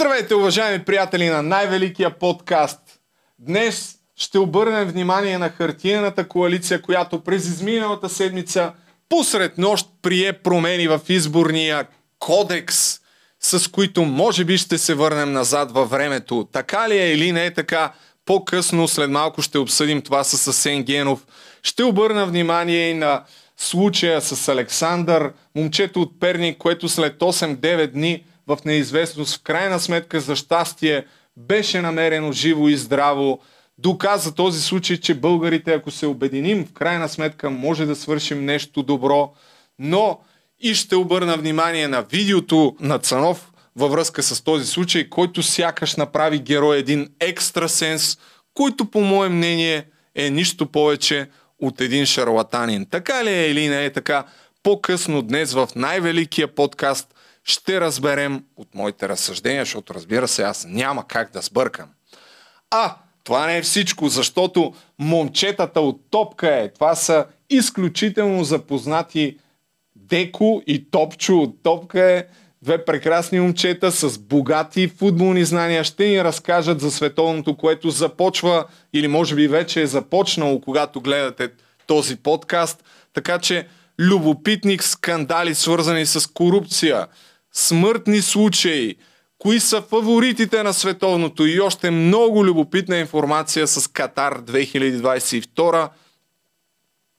Здравейте, уважаеми приятели на най-великия подкаст. Днес ще обърнем внимание на хартиената коалиция, която през изминалата седмица посред нощ прие промени в изборния кодекс, с които може би ще се върнем назад във времето. Така ли е или не е така? По-късно, след малко ще обсъдим това с Асен Генов. Ще обърна внимание и на случая с Александър, момчето от Перник, което след 8-9 дни в неизвестност, в крайна сметка за щастие, беше намерено живо и здраво. Доказа този случай, че българите, ако се обединим, в крайна сметка може да свършим нещо добро. Но и ще обърна внимание на видеото на Цанов във връзка с този случай, който сякаш направи герой един екстрасенс, който по мое мнение е нищо повече от един шарлатанин. Така ли е или не е така? По-късно днес в най-великия подкаст ще разберем от моите разсъждения, защото разбира се, аз няма как да сбъркам. А, това не е всичко, защото момчетата от Топка е. Това са изключително запознати Деко и Топчо от Топка е. Две прекрасни момчета с богати футболни знания ще ни разкажат за световното, което започва или може би вече е започнало, когато гледате този подкаст. Така че любопитник скандали, свързани с корупция, смъртни случаи, кои са фаворитите на световното и още много любопитна информация с Катар 2022.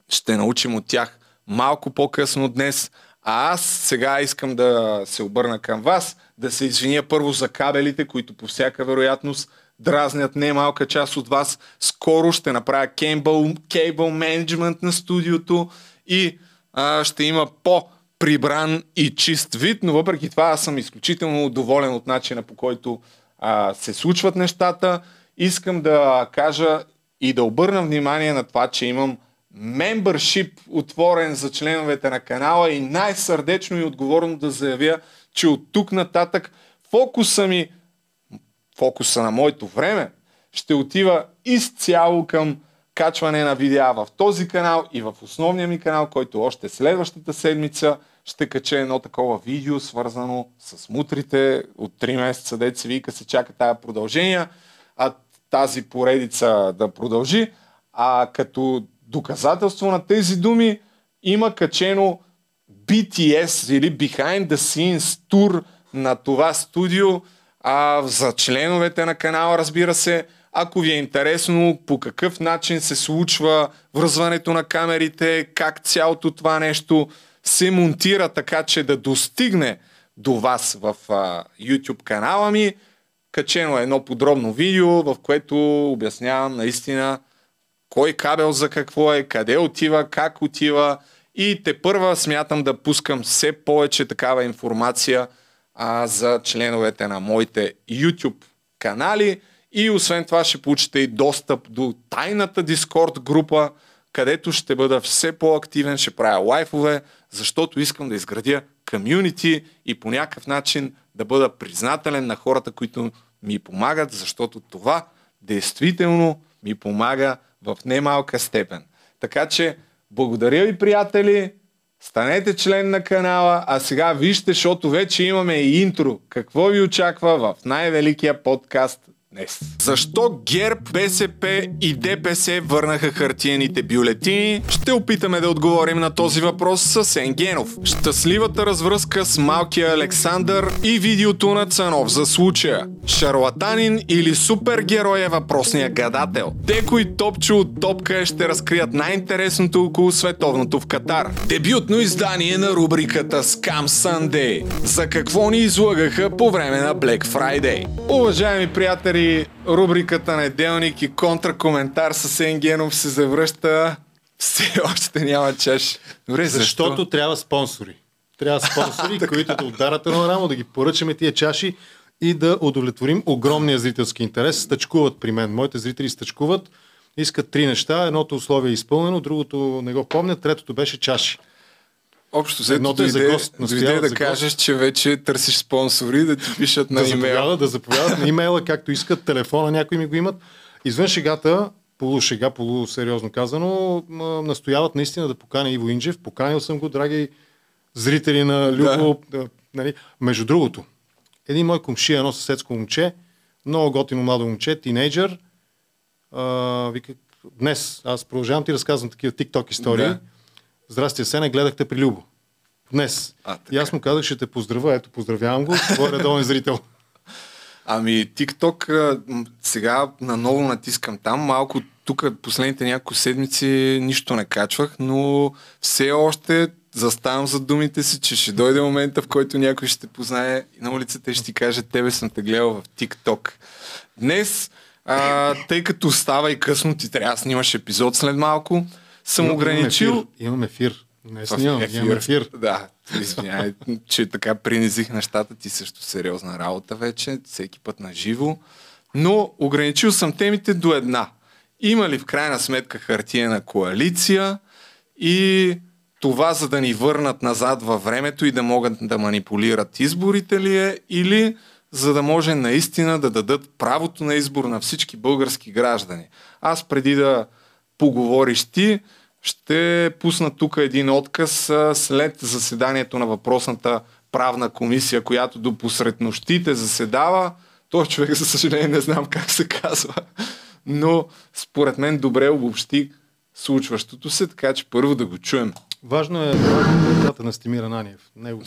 Ще научим от тях малко по-късно днес. А аз сега искам да се обърна към вас, да се извиня първо за кабелите, които по всяка вероятност дразнят не малка част от вас. Скоро ще направя кейбъл, кейбъл менеджмент на студиото и а, ще има по прибран и чист вид, но въпреки това аз съм изключително доволен от начина по който а, се случват нещата. Искам да кажа и да обърна внимание на това, че имам мембършип отворен за членовете на канала и най-сърдечно и отговорно да заявя, че от тук нататък фокуса ми, фокуса на моето време, ще отива изцяло към качване на видеа в този канал и в основния ми канал, който още следващата седмица ще кача едно такова видео, свързано с мутрите от 3 месеца, деца вика се чака тая продължение, а тази поредица да продължи. А като доказателство на тези думи има качено BTS или Behind the Scenes тур на това студио а, за членовете на канала, разбира се. Ако ви е интересно по какъв начин се случва връзването на камерите, как цялото това нещо се монтира така, че да достигне до вас в а, YouTube канала ми, качено е едно подробно видео, в което обяснявам наистина кой кабел за какво е, къде отива, как отива. И те първа смятам да пускам все повече такава информация а, за членовете на моите YouTube канали. И освен това ще получите и достъп до тайната Discord група, където ще бъда все по-активен, ще правя лайфове, защото искам да изградя комюнити и по някакъв начин да бъда признателен на хората, които ми помагат, защото това действително ми помага в немалка степен. Така че, благодаря ви, приятели, станете член на канала, а сега вижте, защото вече имаме и интро. Какво ви очаква в най-великия подкаст днес. Защо ГЕРБ, БСП и ДПС върнаха хартиените бюлетини? Ще опитаме да отговорим на този въпрос с Енгенов. Щастливата развръзка с малкия Александър и видеото на Цанов за случая. Шарлатанин или супергерой е въпросния гадател. Деко и Топчо от Топка ще разкрият най-интересното около световното в Катар. Дебютно издание на рубриката Scam Sunday. За какво ни излагаха по време на Black Friday. Уважаеми приятели, рубриката Неделник и контракоментар с Енгенов се завръща. Все още няма чаш. Добре, Защото защо? трябва спонсори. Трябва спонсори, които да ударат едно рамо, да ги поръчаме тия чаши и да удовлетворим огромния зрителски интерес. Стъчкуват при мен. Моите зрители стъчкуват. Искат три неща. Едното условие е изпълнено, другото не го помнят, третото беше чаши. Общо след дойде, за гост, дойде да кажеш, че вече търсиш спонсори, да ти пишат на да имейл. Заповядат, да заповядат на имейла, както искат, телефона някои ми го имат. Извън шегата, полушега, полусериозно казано, настояват наистина да поканя Иво Инджев. Поканил съм го, драги зрители на Любо. Да. Нали. Между другото, Един мой комши, едно съседско момче, много готино младо момче, тинейджър, а, вика, днес, аз продължавам ти разказвам такива TikTok истории. Да. Здрасти, се не гледахте при Любо. Днес. А, и аз му казах, ще те поздравя. Ето, поздравявам го. Твой редовен зрител. Ами, TikTok сега наново натискам там. Малко тук последните няколко седмици нищо не качвах, но все още заставам за думите си, че ще дойде момента, в който някой ще те познае на улицата и ще ти каже, тебе съм те гледал в TikTok. Днес, а, тъй като става и късно, ти трябва да снимаш епизод след малко, съм имам, ограничил... Имам ефир. Днес снимам, ефир. имам ефир. Да, извинявай, че така принизих нещата. Ти също сериозна работа вече, всеки път на живо. Но ограничил съм темите до една. Има ли в крайна сметка хартиена коалиция и това за да ни върнат назад във времето и да могат да манипулират изборите ли е или за да може наистина да дадат правото на избор на всички български граждани. Аз преди да поговориш ти, ще пусна тук един отказ след заседанието на въпросната правна комисия, която до посред нощите заседава. Той човек, за съжаление, не знам как се казва, но според мен добре обобщи случващото се, така че първо да го чуем. Важно е дата на Стимира Наниев. Него.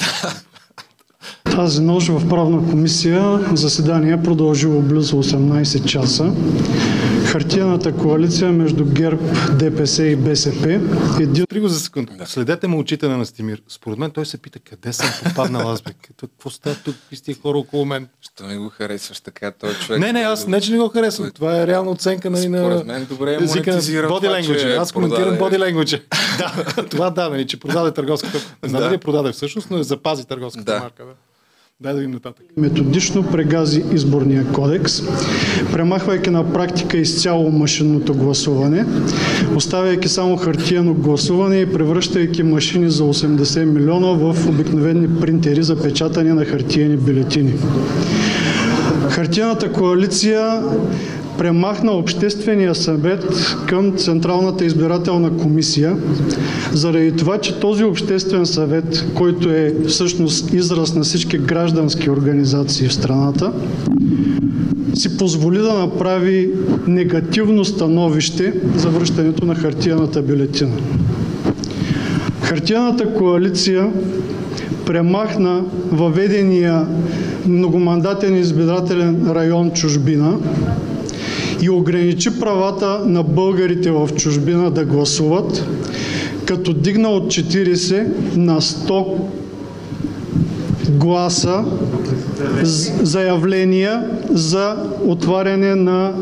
Тази нощ в правна комисия заседание продължило близо 18 часа. Хартияната коалиция между ГЕРБ, ДПС и БСП. Един... Приго за секунда. Следете му очите на Настимир. Според мен той се пита къде съм попаднал аз бе. Какво става тук? Какви хора около мен? Що не го харесваш така този човек? Не, не, аз не, че не го харесвам. Това е реална оценка нали, на, Според мен добре е монетизиран боди language. Аз коментирам боди language. да, това да, нали, че продаде търговската. Не знам дали продаде всъщност, но запази търговската марка. Да. Дай да видим нататък. Методично прегази изборния кодекс, премахвайки на практика изцяло машинното гласуване, оставяйки само хартиено гласуване и превръщайки машини за 80 милиона в обикновени принтери за печатане на хартиени бюлетини. Хартияната коалиция премахна Обществения съвет към Централната избирателна комисия, заради това, че този Обществен съвет, който е всъщност израз на всички граждански организации в страната, си позволи да направи негативно становище за връщането на хартияната бюлетина. Хартияната коалиция премахна въведения многомандатен избирателен район чужбина, и ограничи правата на българите в чужбина да гласуват, като дигна от 40 на 100 гласа заявления за отваряне на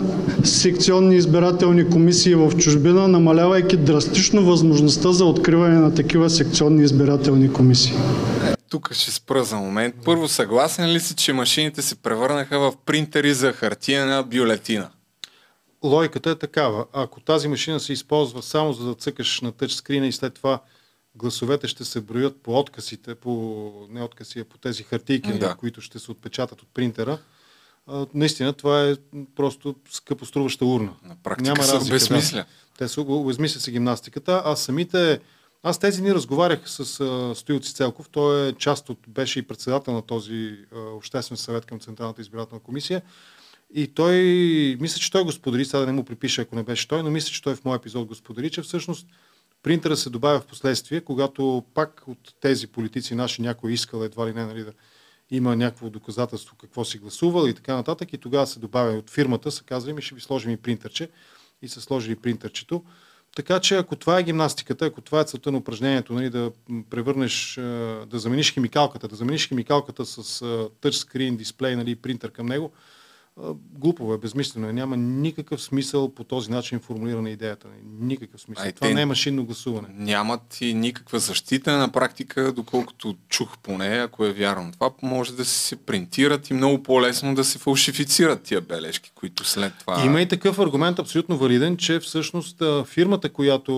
секционни избирателни комисии в чужбина, намалявайки драстично възможността за откриване на такива секционни избирателни комисии. Тук ще спра за момент. Първо, съгласен ли си, че машините се превърнаха в принтери за хартия бюлетина? Логиката е такава. Ако тази машина се използва само за да цъкаш на тъчскрина и след това гласовете ще се броят по откъсите, по, не откъси, а по тези хартийки, да. които ще се отпечатат от принтера, а, наистина това е просто скъпо струваща урна. На практика Няма се обезмисля. Да. Те се обезмисля се гимнастиката, а самите... Аз тези ни разговарях с а, Стоил Цицелков, той е част от, беше и председател на този а, обществен съвет към Централната избирателна комисия. И той, мисля, че той го сподели, сега да не му припише, ако не беше той, но мисля, че той в моя епизод го сподели, че всъщност принтера се добавя в последствие, когато пак от тези политици наши някой искал едва ли не нали, да има някакво доказателство какво си гласувал и така нататък. И тогава се добавя от фирмата, се казва, ми ще ви сложим и принтерче. И са сложили принтерчето. Така че ако това е гимнастиката, ако това е целта на упражнението, нали, да превърнеш, да замениш химикалката, да замениш химикалката с тъчскрин, дисплей, нали, принтер към него, глупово е, безмислено е. Няма никакъв смисъл по този начин формулирана идеята. Никакъв смисъл. Ай, Това не е машинно гласуване. Нямат и никаква защита на практика, доколкото чух поне, ако е вярно. Това може да се принтират и много по-лесно да се фалшифицират тия бележки, които след това... Има и такъв аргумент абсолютно валиден, че всъщност фирмата, която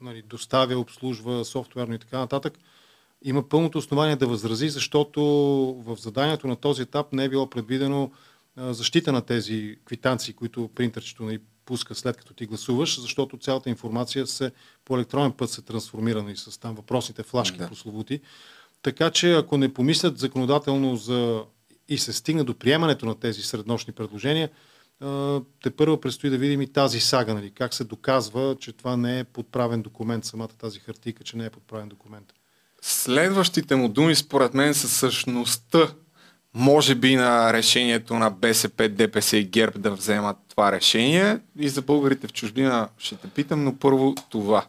нали, доставя, обслужва софтуерно и така нататък, има пълното основание да възрази, защото в заданието на този етап не е било предвидено защита на тези квитанции, които принтерчето ни пуска след като ти гласуваш, защото цялата информация се по електронен път се трансформира и с там въпросните флашки да. прословути. Така че ако не помислят законодателно за и се стигне до приемането на тези среднощни предложения, те първо предстои да видим и тази сага, нали, как се доказва, че това не е подправен документ, самата тази хартика, че не е подправен документ. Следващите му думи, според мен, са същността, може би, на решението на БСП, ДПС и ГЕРБ да вземат това решение. И за българите в чужбина ще те питам, но първо това.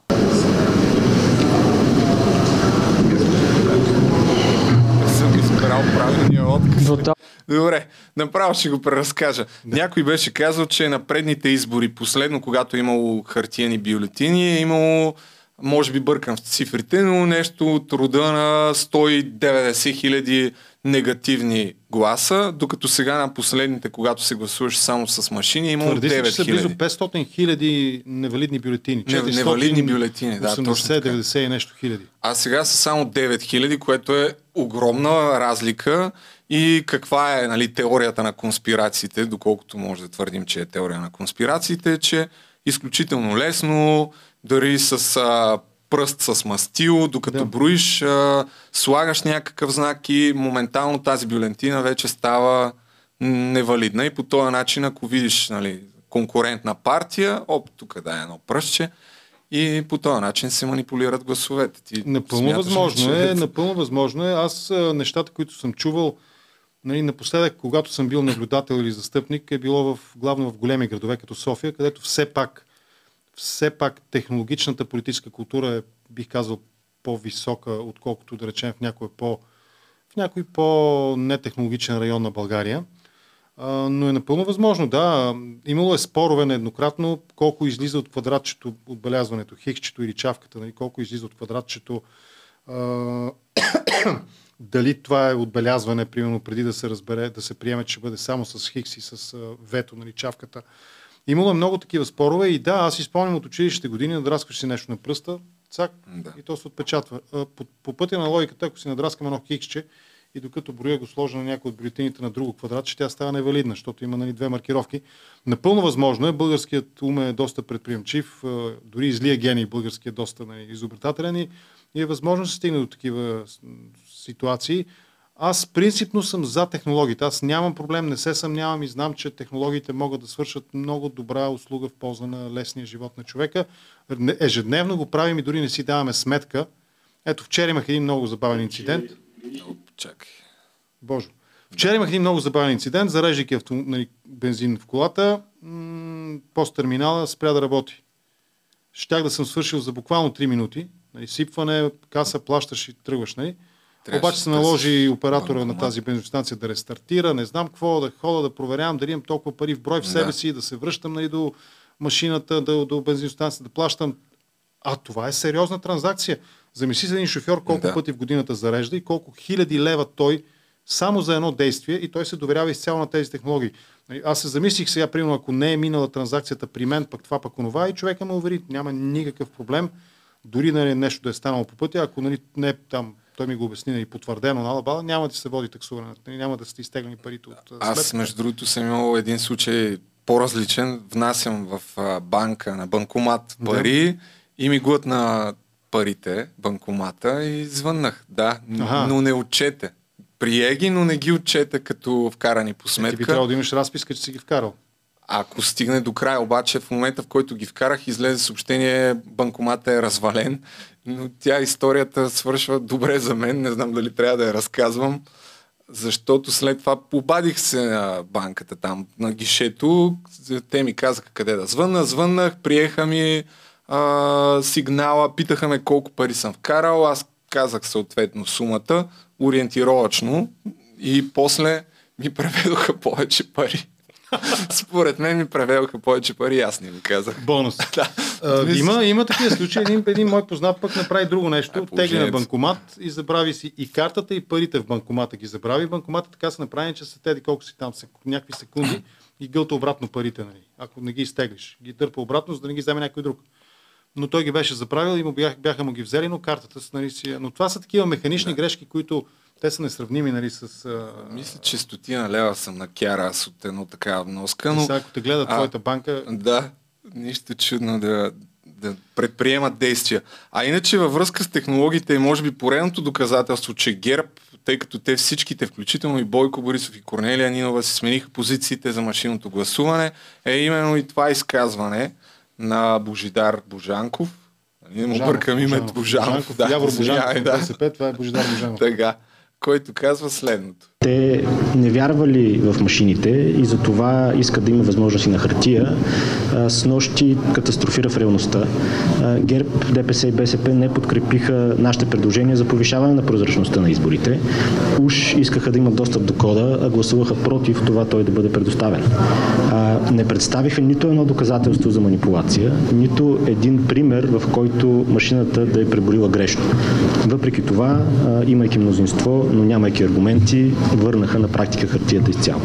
избрал правилния отказ. Добре, направо ще го преразкажа. Да. Някой беше казал, че на предните избори, последно, когато е имало хартияни бюлетини, е имало може би бъркам в цифрите, но нещо от рода на 190 хиляди негативни гласа, докато сега на последните, когато се гласуваш само с машини, има 9 хиляди. близо 500 хиляди невалидни бюлетини. 400, невалидни бюлетини, да, 80-90 и нещо хиляди. А сега са само 9 хиляди, което е огромна разлика. И каква е нали, теорията на конспирациите, доколкото може да твърдим, че е теория на конспирациите, че изключително лесно, дори с а, пръст с мастил, докато да. броиш, а, слагаш някакъв знак и моментално тази бюлетина вече става невалидна. И по този начин, ако видиш нали, конкурентна партия, оп, тук да е едно пръстче, и по този начин се манипулират гласовете. Ти напълно смяташ, възможно е, напълно възможно е. Аз нещата, които съм чувал, нали, напоследък, когато съм бил наблюдател или застъпник, е било в, главно в големи градове, като София, където все пак все пак технологичната политическа култура е, бих казал, по-висока, отколкото да речем в някой по, в някой по-нетехнологичен район на България. А, но е напълно възможно, да. Имало е спорове нееднократно колко излиза от квадратчето отбелязването, хикчето или чавката, нали, колко излиза от квадратчето. А, дали това е отбелязване, примерно преди да се разбере, да се приеме, че бъде само с хикс и с вето, нали, чавката. Имало е много такива спорове и да, аз изпълням от училище години, надраскаш си нещо на пръста, цак, да. и то се отпечатва. По, по пътя на логиката, ако си надраскам едно хиксче и докато броя го сложа на някой от бюлетините на друго квадрат, ще тя става невалидна, защото има нали, две маркировки. Напълно възможно е, българският ум е доста предприемчив, дори излия гений, българският е доста нали, изобретателен и, и е възможно да се стигне до такива ситуации. Аз принципно съм за технологиите. Аз нямам проблем, не се съмнявам и знам, че технологиите могат да свършат много добра услуга в полза на лесния живот на човека. Ежедневно го правим и дори не си даваме сметка. Ето, вчера имах един много забавен инцидент. Чакай. Боже. Вчера имах един много забавен инцидент, зареждайки авто, нали, бензин в колата, м- посттерминала спря да работи. Щях да съм свършил за буквално 3 минути. Нали, сипване, каса, плащаш и тръгваш. Нали? Трябваше Обаче се наложи оператора на тази бензиностанция да рестартира, не знам какво, да хода, да проверявам дали имам толкова пари в брой в себе да. си, да се връщам нали, до машината, до, до бензиностанцията, да плащам. А това е сериозна транзакция. Замисли се един шофьор колко да. пъти в годината зарежда и колко хиляди лева той само за едно действие и той се доверява изцяло на тези технологии. Нали, аз се замислих сега, примерно, ако не е минала транзакцията при мен, пък това, пък онова, и човека ме увери, няма никакъв проблем, дори нали, нещо да е станало по пътя, ако нали, не е там той ми го обясни и нали, потвърдено на Алабала, няма да се води таксуване, нали, няма да сте изтеглени парите от сметка. Аз, между другото, съм имал един случай по-различен. Внасям в банка на банкомат пари да. и ми глътна парите, банкомата и звъннах. Да, ага. но не отчете. Прие ги, но не ги отчете като вкарани по сметка. Е, ти би трябвало да имаш разписка, че си ги вкарал. Ако стигне до края, обаче в момента, в който ги вкарах, излезе съобщение, банкомата е развален, но тя историята свършва добре за мен, не знам дали трябва да я разказвам, защото след това побадих се на банката там, на гишето, те ми казаха къде да звънна, звъннах, приеха ми а, сигнала, питаха ме колко пари съм вкарал, аз казах съответно сумата, ориентировачно и после ми преведоха повече пари. Според мен ми превелха повече пари, аз не го казах. Бонус. да. а, има, има такива случаи. Един, един мой познат пък направи друго нещо. Е, тегли на банкомат и забрави си и картата, и парите в банкомата ги забрави. Банкомата така са направени, че са теди колко си там, някакви секунди и гълта обратно парите. Нали. Ако не ги изтеглиш, ги дърпа обратно, за да не ги вземе някой друг. Но той ги беше заправил и му бях, бяха му ги взели, но картата нали, си... Е- но това са такива механични да. грешки, които те са несравними, нали, с... А... Мисля, че стотина лева съм на кяра аз от едно такава вноска, но... Сега, ако те гледа твоята банка... Да, нищо чудно да, да предприемат действия. А иначе във връзка с технологиите е може би поредното доказателство, че ГЕРБ, тъй като те всичките, включително и Бойко Борисов и Корнелия Нинова, се смениха позициите за машинното гласуване, е именно и това изказване на Божидар Божанков. Не му бъркам името Божанов. Божанков, да, Явор Божанков, да. БСП, това е Божидар Божанов. Така, който казва следното. Те не вярвали в машините и затова искат да има възможности на хартия. С нощи катастрофира в реалността. ГЕРБ, ДПС и БСП не подкрепиха нашите предложения за повишаване на прозрачността на изборите. Уж искаха да имат достъп до кода, а гласуваха против това той да бъде предоставен. Не представиха нито едно доказателство за манипулация, нито един пример, в който машината да е преборила грешно. Въпреки това, имайки мнозинство, но нямайки аргументи, върнаха на практика хартията изцяло.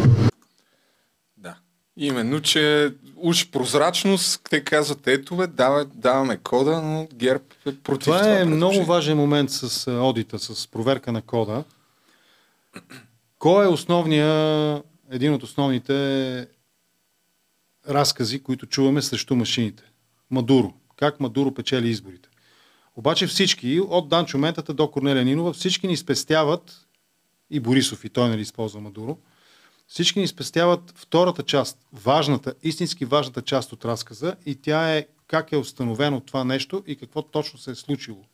Да. Именно, че уж прозрачност, те казват, ето бе, давай, даваме кода, но ГЕРБ е против това. Това е много важен момент с а, одита, с проверка на кода. Кой е основния, един от основните разкази, които чуваме срещу машините? Мадуро. Как Мадуро печели изборите. Обаче всички, от Данчо Ментата до Корнелия Нинова, всички ни спестяват, и Борисов, и той нали използва Мадуро, всички ни спестяват втората част, важната, истински важната част от разказа и тя е как е установено това нещо и какво точно се е случило.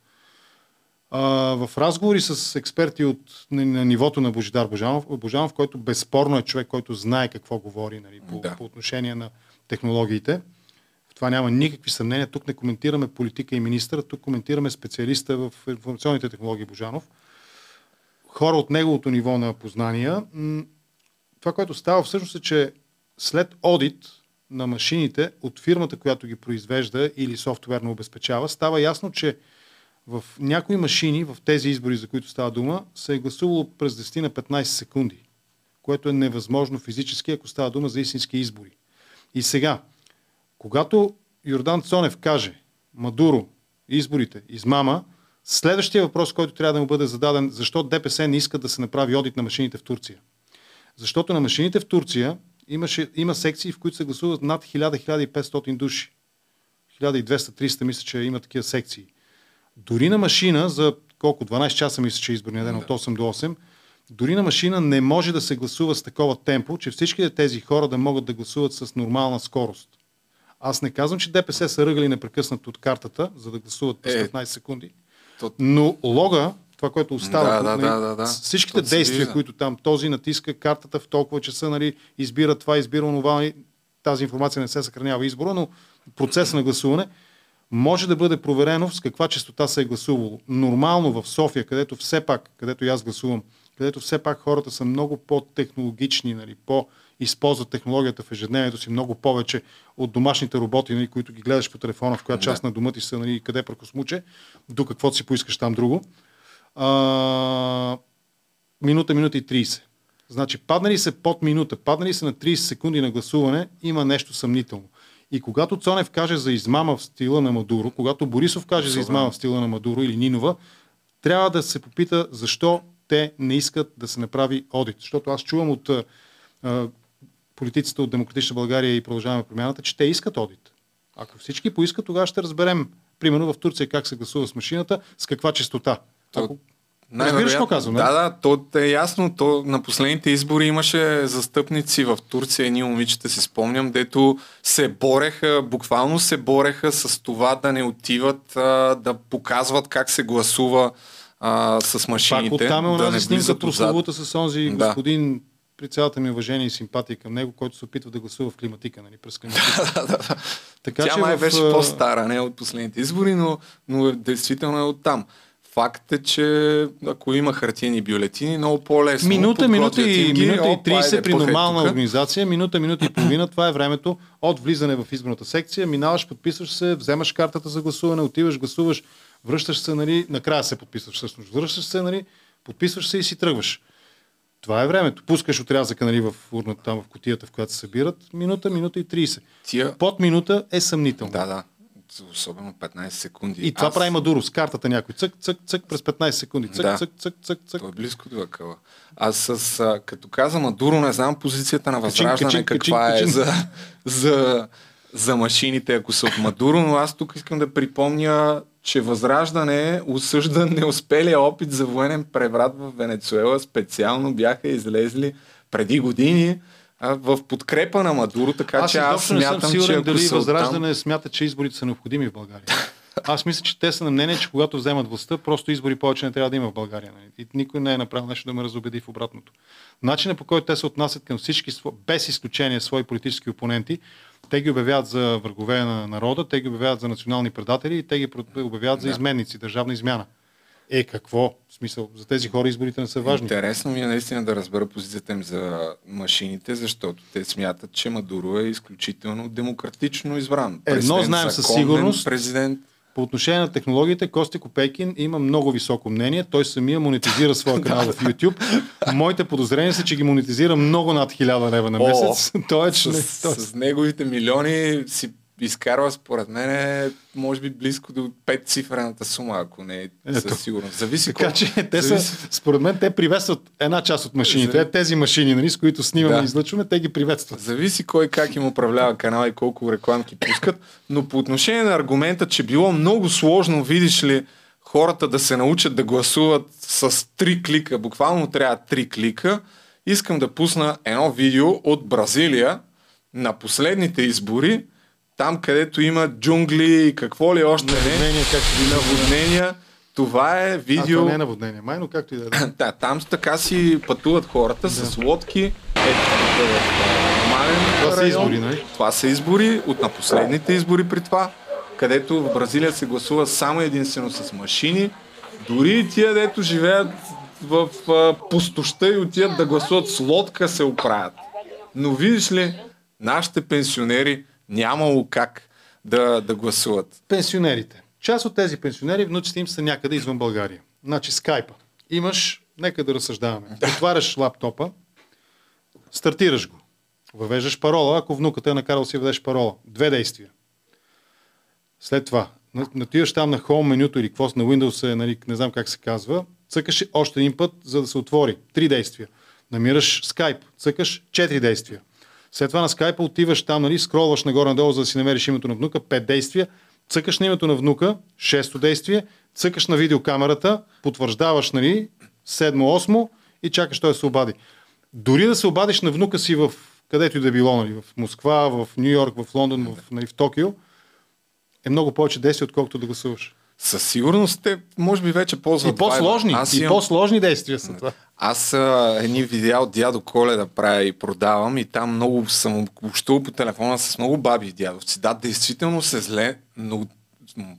А, в разговори с експерти от на, на нивото на Божидар Божанов, Божанов, който безспорно е човек, който знае какво говори нали, по, Да. по отношение на технологиите, в това няма никакви съмнения. Тук не коментираме политика и министъра, тук коментираме специалиста в информационните технологии Божанов. Хора от неговото ниво на познания. Това, което става всъщност е, че след одит на машините от фирмата, която ги произвежда или софтуерно обезпечава, става ясно, че в някои машини, в тези избори, за които става дума, се е гласувало през 10 на 15 секунди, което е невъзможно физически, ако става дума за истински избори. И сега, когато Йордан Цонев каже Мадуро, изборите, измама, следващия въпрос, който трябва да му бъде зададен, защо ДПС не иска да се направи одит на машините в Турция? Защото на машините в Турция имаше, има секции, в които се гласуват над 1000-1500 души. 1200-300 мисля, че има такива секции. Дори на машина за колко? 12 часа мисля, че е изборния ден от 8 до 8. Дори на машина не може да се гласува с такова темпо, че всичките тези хора да могат да гласуват с нормална скорост. Аз не казвам, че ДПС са ръгали непрекъснато от картата, за да гласуват през Е, 15 секунди. Но лога, това, което остава, Да, да, нали, да, да, всичките действия, които там този натиска картата в толкова часа, нали, избира това, избира онова, тази информация не се съхранява избора, но процеса на гласуване може да бъде проверено с каква частота се е гласувало. Нормално в София, където все пак, където и аз гласувам, където все пак хората са много по-технологични, нали, по използват технологията в ежедневието си много повече от домашните роботи, нали, които ги гледаш по телефона, в която част на дома ти са, нали, къде прекосмуче, до каквото си поискаш там друго. А, минута, минута и 30. Значи, паднали се под минута, паднали се на 30 секунди на гласуване, има нещо съмнително. И когато Цонев каже за измама в стила на Мадуро, когато Борисов каже за измама в стила на Мадуро или Нинова, трябва да се попита защо те не искат да се направи одит. Защото аз чувам от а, политиците от Демократична България и продължаваме промяната, че те искат одит. Ако всички поискат, тогава ще разберем, примерно в Турция, как се гласува с машината, с каква частота. То- Ако... Разбираш какво казвам? Да, да, то е ясно. То, на последните избори имаше застъпници в Турция, едни момичета си спомням, дето се бореха, буквално се бореха с това да не отиват, а, да показват как се гласува а, с машините. Пак оттам е да онази снимка прословута с онзи Да. При цялата ми уважение и симпатия към него, който се опитва да гласува в климатика, нали, през климатика. така, Тя май в, беше по-стара, не от последните избори, но, но е- действително е оттам. Факт е, че ако има хартиени бюлетини, много по-лесно. Минута, минута и, ги, минута и опа, айде, 30 при пъхай нормална тука. организация, минута, минута и половина, това е времето от влизане в изборната секция, минаваш, подписваш се, вземаш картата за гласуване, отиваш, гласуваш, връщаш се, нали, накрая се подписваш всъщност, връщаш се, нали, подписваш се и си тръгваш. Това е времето. Пускаш отрязъка нали, в урната, там в котията, в която се събират. Минута, минута и 30. Тия... Под минута е съмнително. Да, да. Особено 15 секунди. И това Аз- прави Мадуро с картата някой. Цък, цък, цък през 15 секунди. Цък, Да. цък, цък, цък, цък. Той е близко до акъла. Аз с, а, като каза Мадуро, не знам позицията на Качин, Възраждане качин, каква качин, е качин. за, за за машините, ако са от Мадуро, но аз тук искам да припомня, че Възраждане осъжда неуспелия опит за военен преврат в Венецуела. Специално бяха излезли преди години а, в подкрепа на Мадуро, така аз че аз изобщо не съм смятам, че сигурен ако дали Възраждане смята, че изборите са необходими в България. Аз мисля, че те са на мнение, че когато вземат властта, просто избори повече не трябва да има в България. нали? И никой не е направил нещо да ме разобеди в обратното. Начинът по който те се отнасят към всички, без изключение, свои политически опоненти, те ги обявяват за врагове на народа, те ги обявяват за национални предатели и те ги обявяват за изменници, държавна измяна. Е, какво? В смисъл, за тези хора изборите не са важни. Интересно ми е наистина да разбера позицията им за машините, защото те смятат, че Мадуро е изключително демократично избран. Едно знаем със сигурност. Президент. По отношение на технологиите, Кости Копейкин има много високо мнение. Той самия монетизира своя канал в YouTube. Моите подозрения са, че ги монетизира много над 1000 лева на О, месец. Той е, че не, С, той- с неговите милиони си изкарва според мен може би близко до 5 цифрената сума, ако не е Ето. със сигурност. Зависи Така колко- че те зависи- са, според мен, те приветстват една част от машините. За- Е, Тези машини, нали, с които снимаме Да. и излъчваме, те ги приветстват. Зависи кой как им управлява канала и колко рекламки пускат. Но по отношение на аргумента, че било много сложно, видиш ли, хората да се научат да гласуват с три клика, буквално трябва три клика, искам да пусна едно видео от Бразилия на последните избори, там където има джунгли и какво ли още не, Наводнения, както ви наводнения. Това е А, видео... това не е наводнение. Майно, както и да е. Да, там така си пътуват хората с лодки. Ето, а, нормален Това са избори, нали? Това са избори, от на последните избори при това, където в Бразилия се гласува само единствено с машини. Дори и тия, дето живеят в а, пустоща и отиват да гласуват с лодка, се оправят. Но видиш ли, нашите пенсионери нямало как да, да гласуват. Пенсионерите. Част от тези пенсионери, внуците им са някъде извън България. Значи скайпа. Имаш, нека да разсъждаваме. Отваряш лаптопа, стартираш го. Въвеждаш парола, ако внуката е накарал си въведеш парола. Две действия. След това, на- нативаш там на Home менюто или какво на Windows е, нали, не знам как се казва, цъкаш още един път, за да се отвори. Три действия. Намираш Skype, цъкаш четири действия. След това на скайпа отиваш там, нали, скролваш нагоре-надолу, за да си намериш името на внука, пет действия, цъкаш на името на внука, шесто действие, цъкаш на видеокамерата, потвърждаваш, нали, седмо, осмо и чакаш той да се обади. Дори да се обадиш на внука си в където и да било, нали, в Москва, в Нью Йорк, в Лондон, в, нали, в Токио, е много повече действия, отколкото да гласуваш. Със сигурност те, може би, вече ползват И по-сложни. Аз и имам- по-сложни действия са това. Аз а, едни видеа от дядо Коле да правя и продавам и там много съм общувал по телефона с много баби и дядовци. Да, действително се зле, но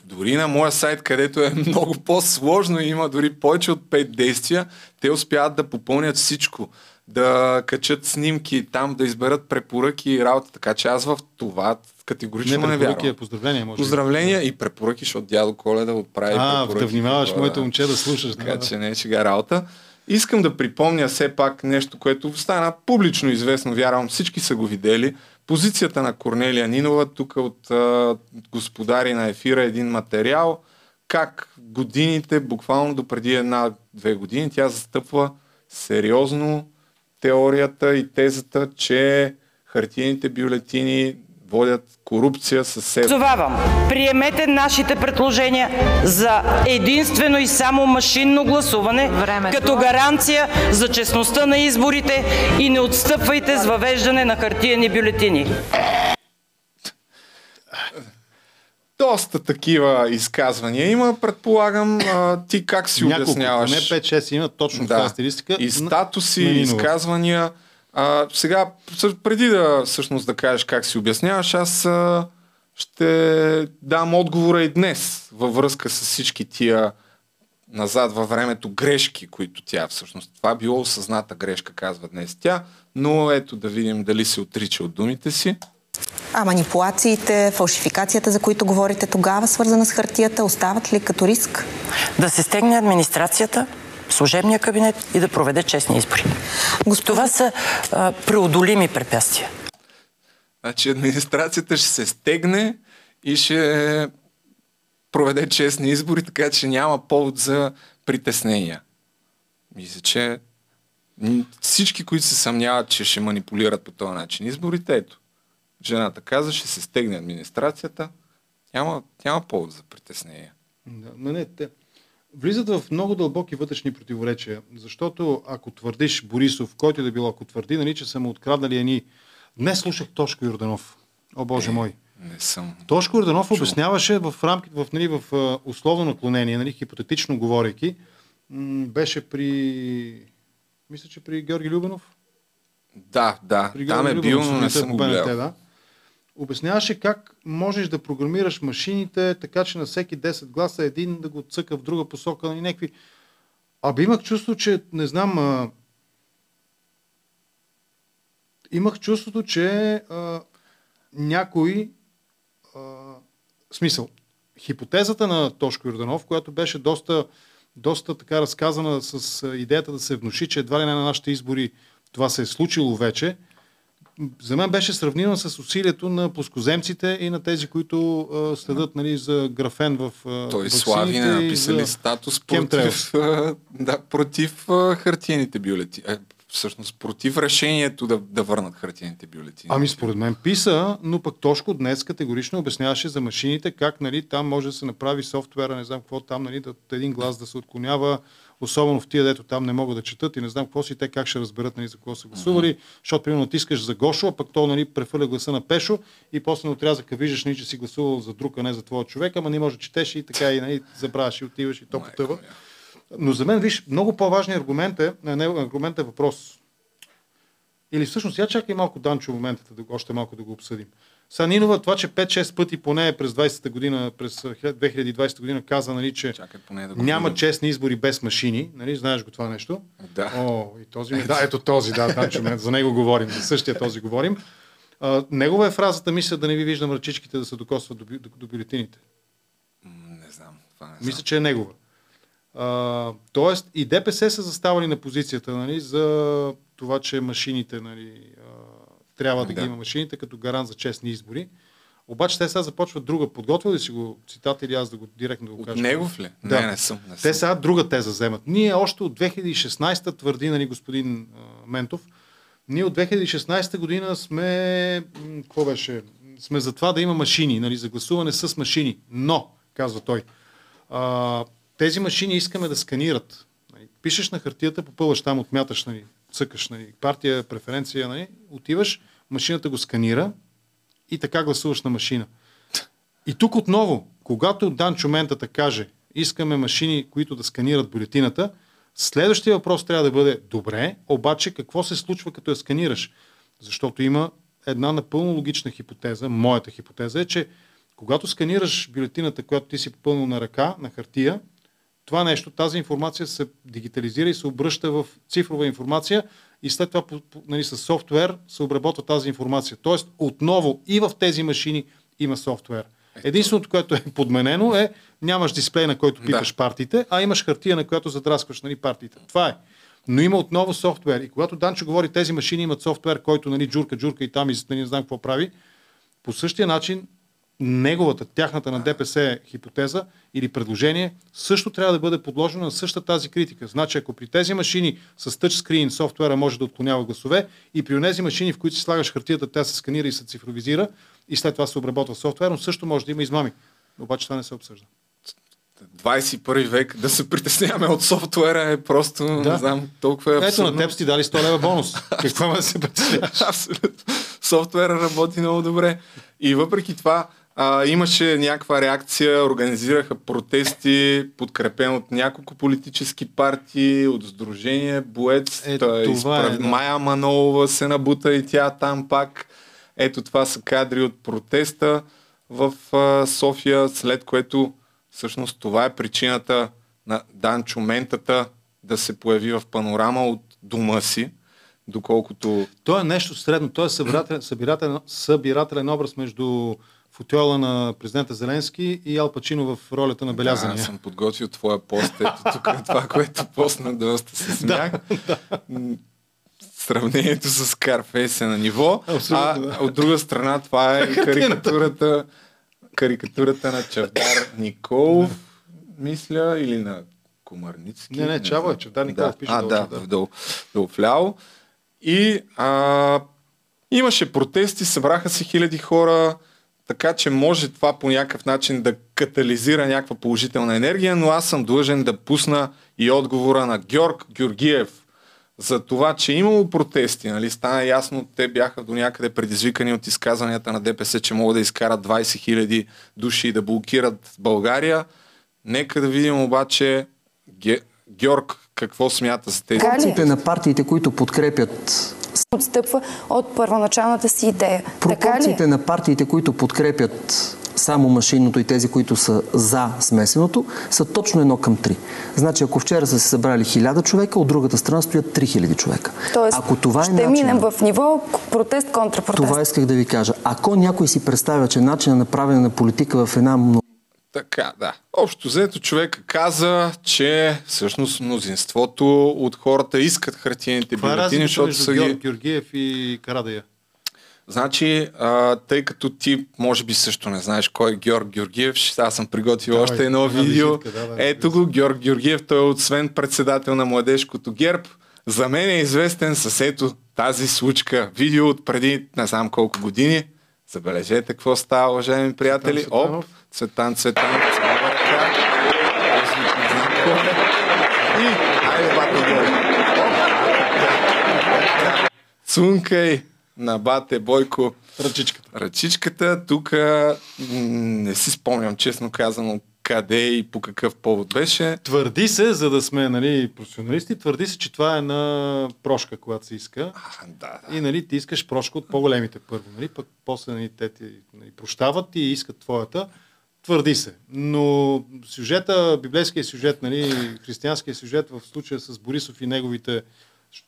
дори на моя сайт, където е много по-сложно и има дори повече от 5 действия, те успяват да попълнят всичко. Да качат снимки, там да изберат препоръки и работа. Така че аз в това категорично не, Не вярвам. поздравления, може. Поздравления и препоръки, защото дядо Коле да отправи А, препоръки. да внимаваш, Това, моето да. момче да слушаш. Така да. че не е шега работа. Искам да припомня все пак нещо, което стана публично известно, вярвам всички са го видели. Позицията на Корнелия Нинова, тук от а, господари на ефира един материал, как годините, буквално до преди една-две години, тя застъпва сериозно теорията и тезата, че хартиените бюлетини водят корупция със себе. Призовавам, приемете нашите предложения за единствено и само машинно гласуване Времето. като гаранция за честността на изборите и не отстъпвайте с въвеждане на хартиени бюлетини. Доста такива изказвания има, предполагам. А, ти как си Няколко, обясняваш? не 5-6 има точно тази стилистика. И статуси, на изказвания. А, сега, преди да всъщност да кажеш как си обясняваш, аз а, ще дам отговора и днес във връзка с всички тия назад във времето грешки, които тя всъщност. Това било осъзната грешка, казва днес тя, но ето да видим дали се отрича от думите си. А манипулациите, фалшификацията, за които говорите тогава, свързана с хартията, остават ли като риск? Да се стегне администрацията, служебния кабинет и да проведе честни избори. Това са а, преодолими препятствия. Значи администрацията ще се стегне и ще проведе честни избори, така че няма повод за притеснения. Мисля, че всички, които се съмняват, че ще манипулират по този начин изборите, ето, Жената каза, ще се стегне администрацията. Няма, няма повод за притеснение. Да, но не, те влизат в много дълбоки вътрешни противоречия, защото ако твърдиш Борисов, който да било, ако твърди, нали, че са му откраднали едни... Днес слушах Тошко Йорданов. О, Боже е, мой. Не съм. Тошко Йорданов Чу. обясняваше в рамките, в, нали, в условно наклонение, нали, хипотетично говорейки, м- беше при... Мисля, че при Георги Любенов. Да, да. При Там е бил, но не съм го гледал. Да обясняваше как можеш да програмираш машините, така че на всеки 10 гласа един да го цъка в друга посока и някакви... Абе имах чувство, че не знам... А... Имах чувството, че а... някой... А... Смисъл. Хипотезата на Тошко Йорданов, която беше доста, доста така разказана с идеята да се внуши, че едва ли не на нашите избори това се е случило вече, за мен беше сравнено с усилието на плоскоземците и на тези, които а, следят нали, за графен в а, Той Слави не написали статус против, а, да, против а, хартиените бюлети. Е, всъщност против решението да, да върнат хартиените бюлетини. Ами според мен писа, но пък Тошко днес категорично обясняваше за машините, как нали, там може да се направи софтуера, не знам какво там, нали, да, един глас да се отклонява особено в тия, дето там не могат да четат и не знам какво си, те как ще разберат нали, за какво са гласували, mm-hmm. защото примерно натискаш за Гошо, а пък то нали, прехвърля гласа на Пешо и после на отрязъка виждаш, нали, че си гласувал за друг, а не за твоя човек, ама не може да четеш и така и нали, забравяш и отиваш и то потъва. Но за мен, виж, много по-важният аргумент е, не, аргумент е въпрос. Или всъщност, я чакай малко Данчо момента, да, още малко да го обсъдим. Санинова, това, че 5-6 пъти поне през 20-та година, през 2020 година каза, нали, че Чакай, поне да няма честни избори без машини. Нали, знаеш го това нещо? Да. О, и този ми... Да, ето този, да, да, за него говорим, за същия този говорим. А, негова е фразата, мисля да не ви виждам ръчичките да се докосват до, до, до бюлетините. Не знам. Това не мисля, че е негова. А, тоест и ДПС са заставали на позицията нали, за това, че машините нали, трябва да, да ги има машините като гарант за честни избори. Обаче те сега започват друга. Подготвили си го цитат или аз да го директно да го кажа? От негов ли? Да. Не, не съм. Не те сега друга теза вземат. Ние още от 2016 твърди нали, господин а, Ментов, ние от 2016 година сме, какво беше, сме за това да има машини, нали, за гласуване с машини. Но, казва той, а, тези машини искаме да сканират. Нали, пишеш на хартията, попълваш там, отмяташ, нали, цъкаш нали, партия, преференция, нали, отиваш, машината го сканира и така гласуваш на машина. И тук отново, когато Данчо Ментата каже, искаме машини, които да сканират бюлетината, следващия въпрос трябва да бъде, добре, обаче какво се случва като я сканираш? Защото има една напълно логична хипотеза, моята хипотеза е, че когато сканираш бюлетината, която ти си попълнил на ръка, на хартия, това нещо, тази информация се дигитализира и се обръща в цифрова информация и след това нали, с софтуер се обработва тази информация. Тоест, отново и в тези машини има софтуер. Единственото, което е подменено е, нямаш дисплей, на който пипаш да. партиите, а имаш хартия, на която задраскваш нали, партиите. Това е. Но има отново софтуер. И когато Данчо говори, тези машини имат софтуер, който нали, джурка, джурка и там и нали, не знам какво прави, по същия начин неговата, тяхната на ДПС хипотеза или предложение също трябва да бъде подложено на същата тази критика. Значи, ако при тези машини с тъчскрин софтуера може да отклонява гласове и при тези машини, в които си слагаш хартията, тя се сканира и се цифровизира и след това се обработва софтуер, но също може да има измами. Обаче това не се обсъжда. 21 век да се притесняваме от софтуера е просто, да. не знам, толкова е абсурдно. Ето на теб си дали 100 лева бонус. Какво ме да се притесняваш? Абсолютно. Софтуера работи много добре. И въпреки това, а, имаше някаква реакция, организираха протести, подкрепен от няколко политически партии, от Сдружение Боец, е, това изправ... е, да. Майя Манолова се набута и тя там пак. Ето това са кадри от протеста в а, София, след което всъщност това е причината на Данчо Ментата да се появи в панорама от дома си, доколкото... То е нещо средно, той е събирателен, събирателен, събирателен образ между футуела на президента Зеленски и Ал Пачино в ролята на белязания. Да, съм подготвил твоя пост. Ето тук е това, което постна доста се смях. да, Сравнението с Карфейс е на ниво. а да. от друга страна това е карикатурата, карикатурата на Чавдар Николов, мисля, или на Комарницки. Не, не, Чава, Чавдар Николов да. пише а, да, долу, долу, долу вляво. И а, Имаше протести, събраха се хиляди хора, така че може това по някакъв начин да катализира някаква положителна енергия, но аз съм длъжен да пусна и отговора на Георг Георгиев за това, че е имало протести. Нали? Стана ясно, те бяха до някъде предизвикани от изказванията на ДПС, че могат да изкарат 20 000 души и да блокират България. Нека да видим обаче Ге... Георг какво смята за тези. Пропорциите на партиите, които подкрепят отстъпва от първоначалната си идея. Пропорциите на партиите, които подкрепят само машинното и тези, които са за смесеното, са точно едно към три. Значи, ако вчера са се събрали хиляда човека, от другата страна стоят 3000 човека. Тоест, ако това е ще минем в ниво протест контра протест. Това исках да ви кажа. Ако някой си представя, че начинът на правене на политика в една така, да. Общо взето човека каза, че всъщност мнозинството от хората искат хартиените бюлетини, защото са ги... Георгиев и Карадая? Значи, а, тъй като ти може би също не знаеш кой е Георг Георгиев, аз съм приготвил да, още едно видео. Визитка, да, да, Ето го, Георг Георгиев, той е освен председател на младежкото ГЕРБ. За мен е известен с ето тази случка. Видео от преди не знам колко години. Забележете какво става, уважаеми приятели. Оп, Цветан Цветанов, цяла ръка. И, айде, бате, Цункай на бате Бойко. Ръчичката. Ръчичката. Тук не си спомням, честно казано, къде и по какъв повод беше. Твърди се, за да сме нали, професионалисти, твърди се, че това е на прошка, когато се иска. А, да, да. И нали, ти искаш прошка от по-големите първо. Нали, пък после нали, те ти нали, прощават и искат твоята. Твърди се. Но сюжета, библейския сюжет, нали, християнския сюжет в случая с Борисов и неговите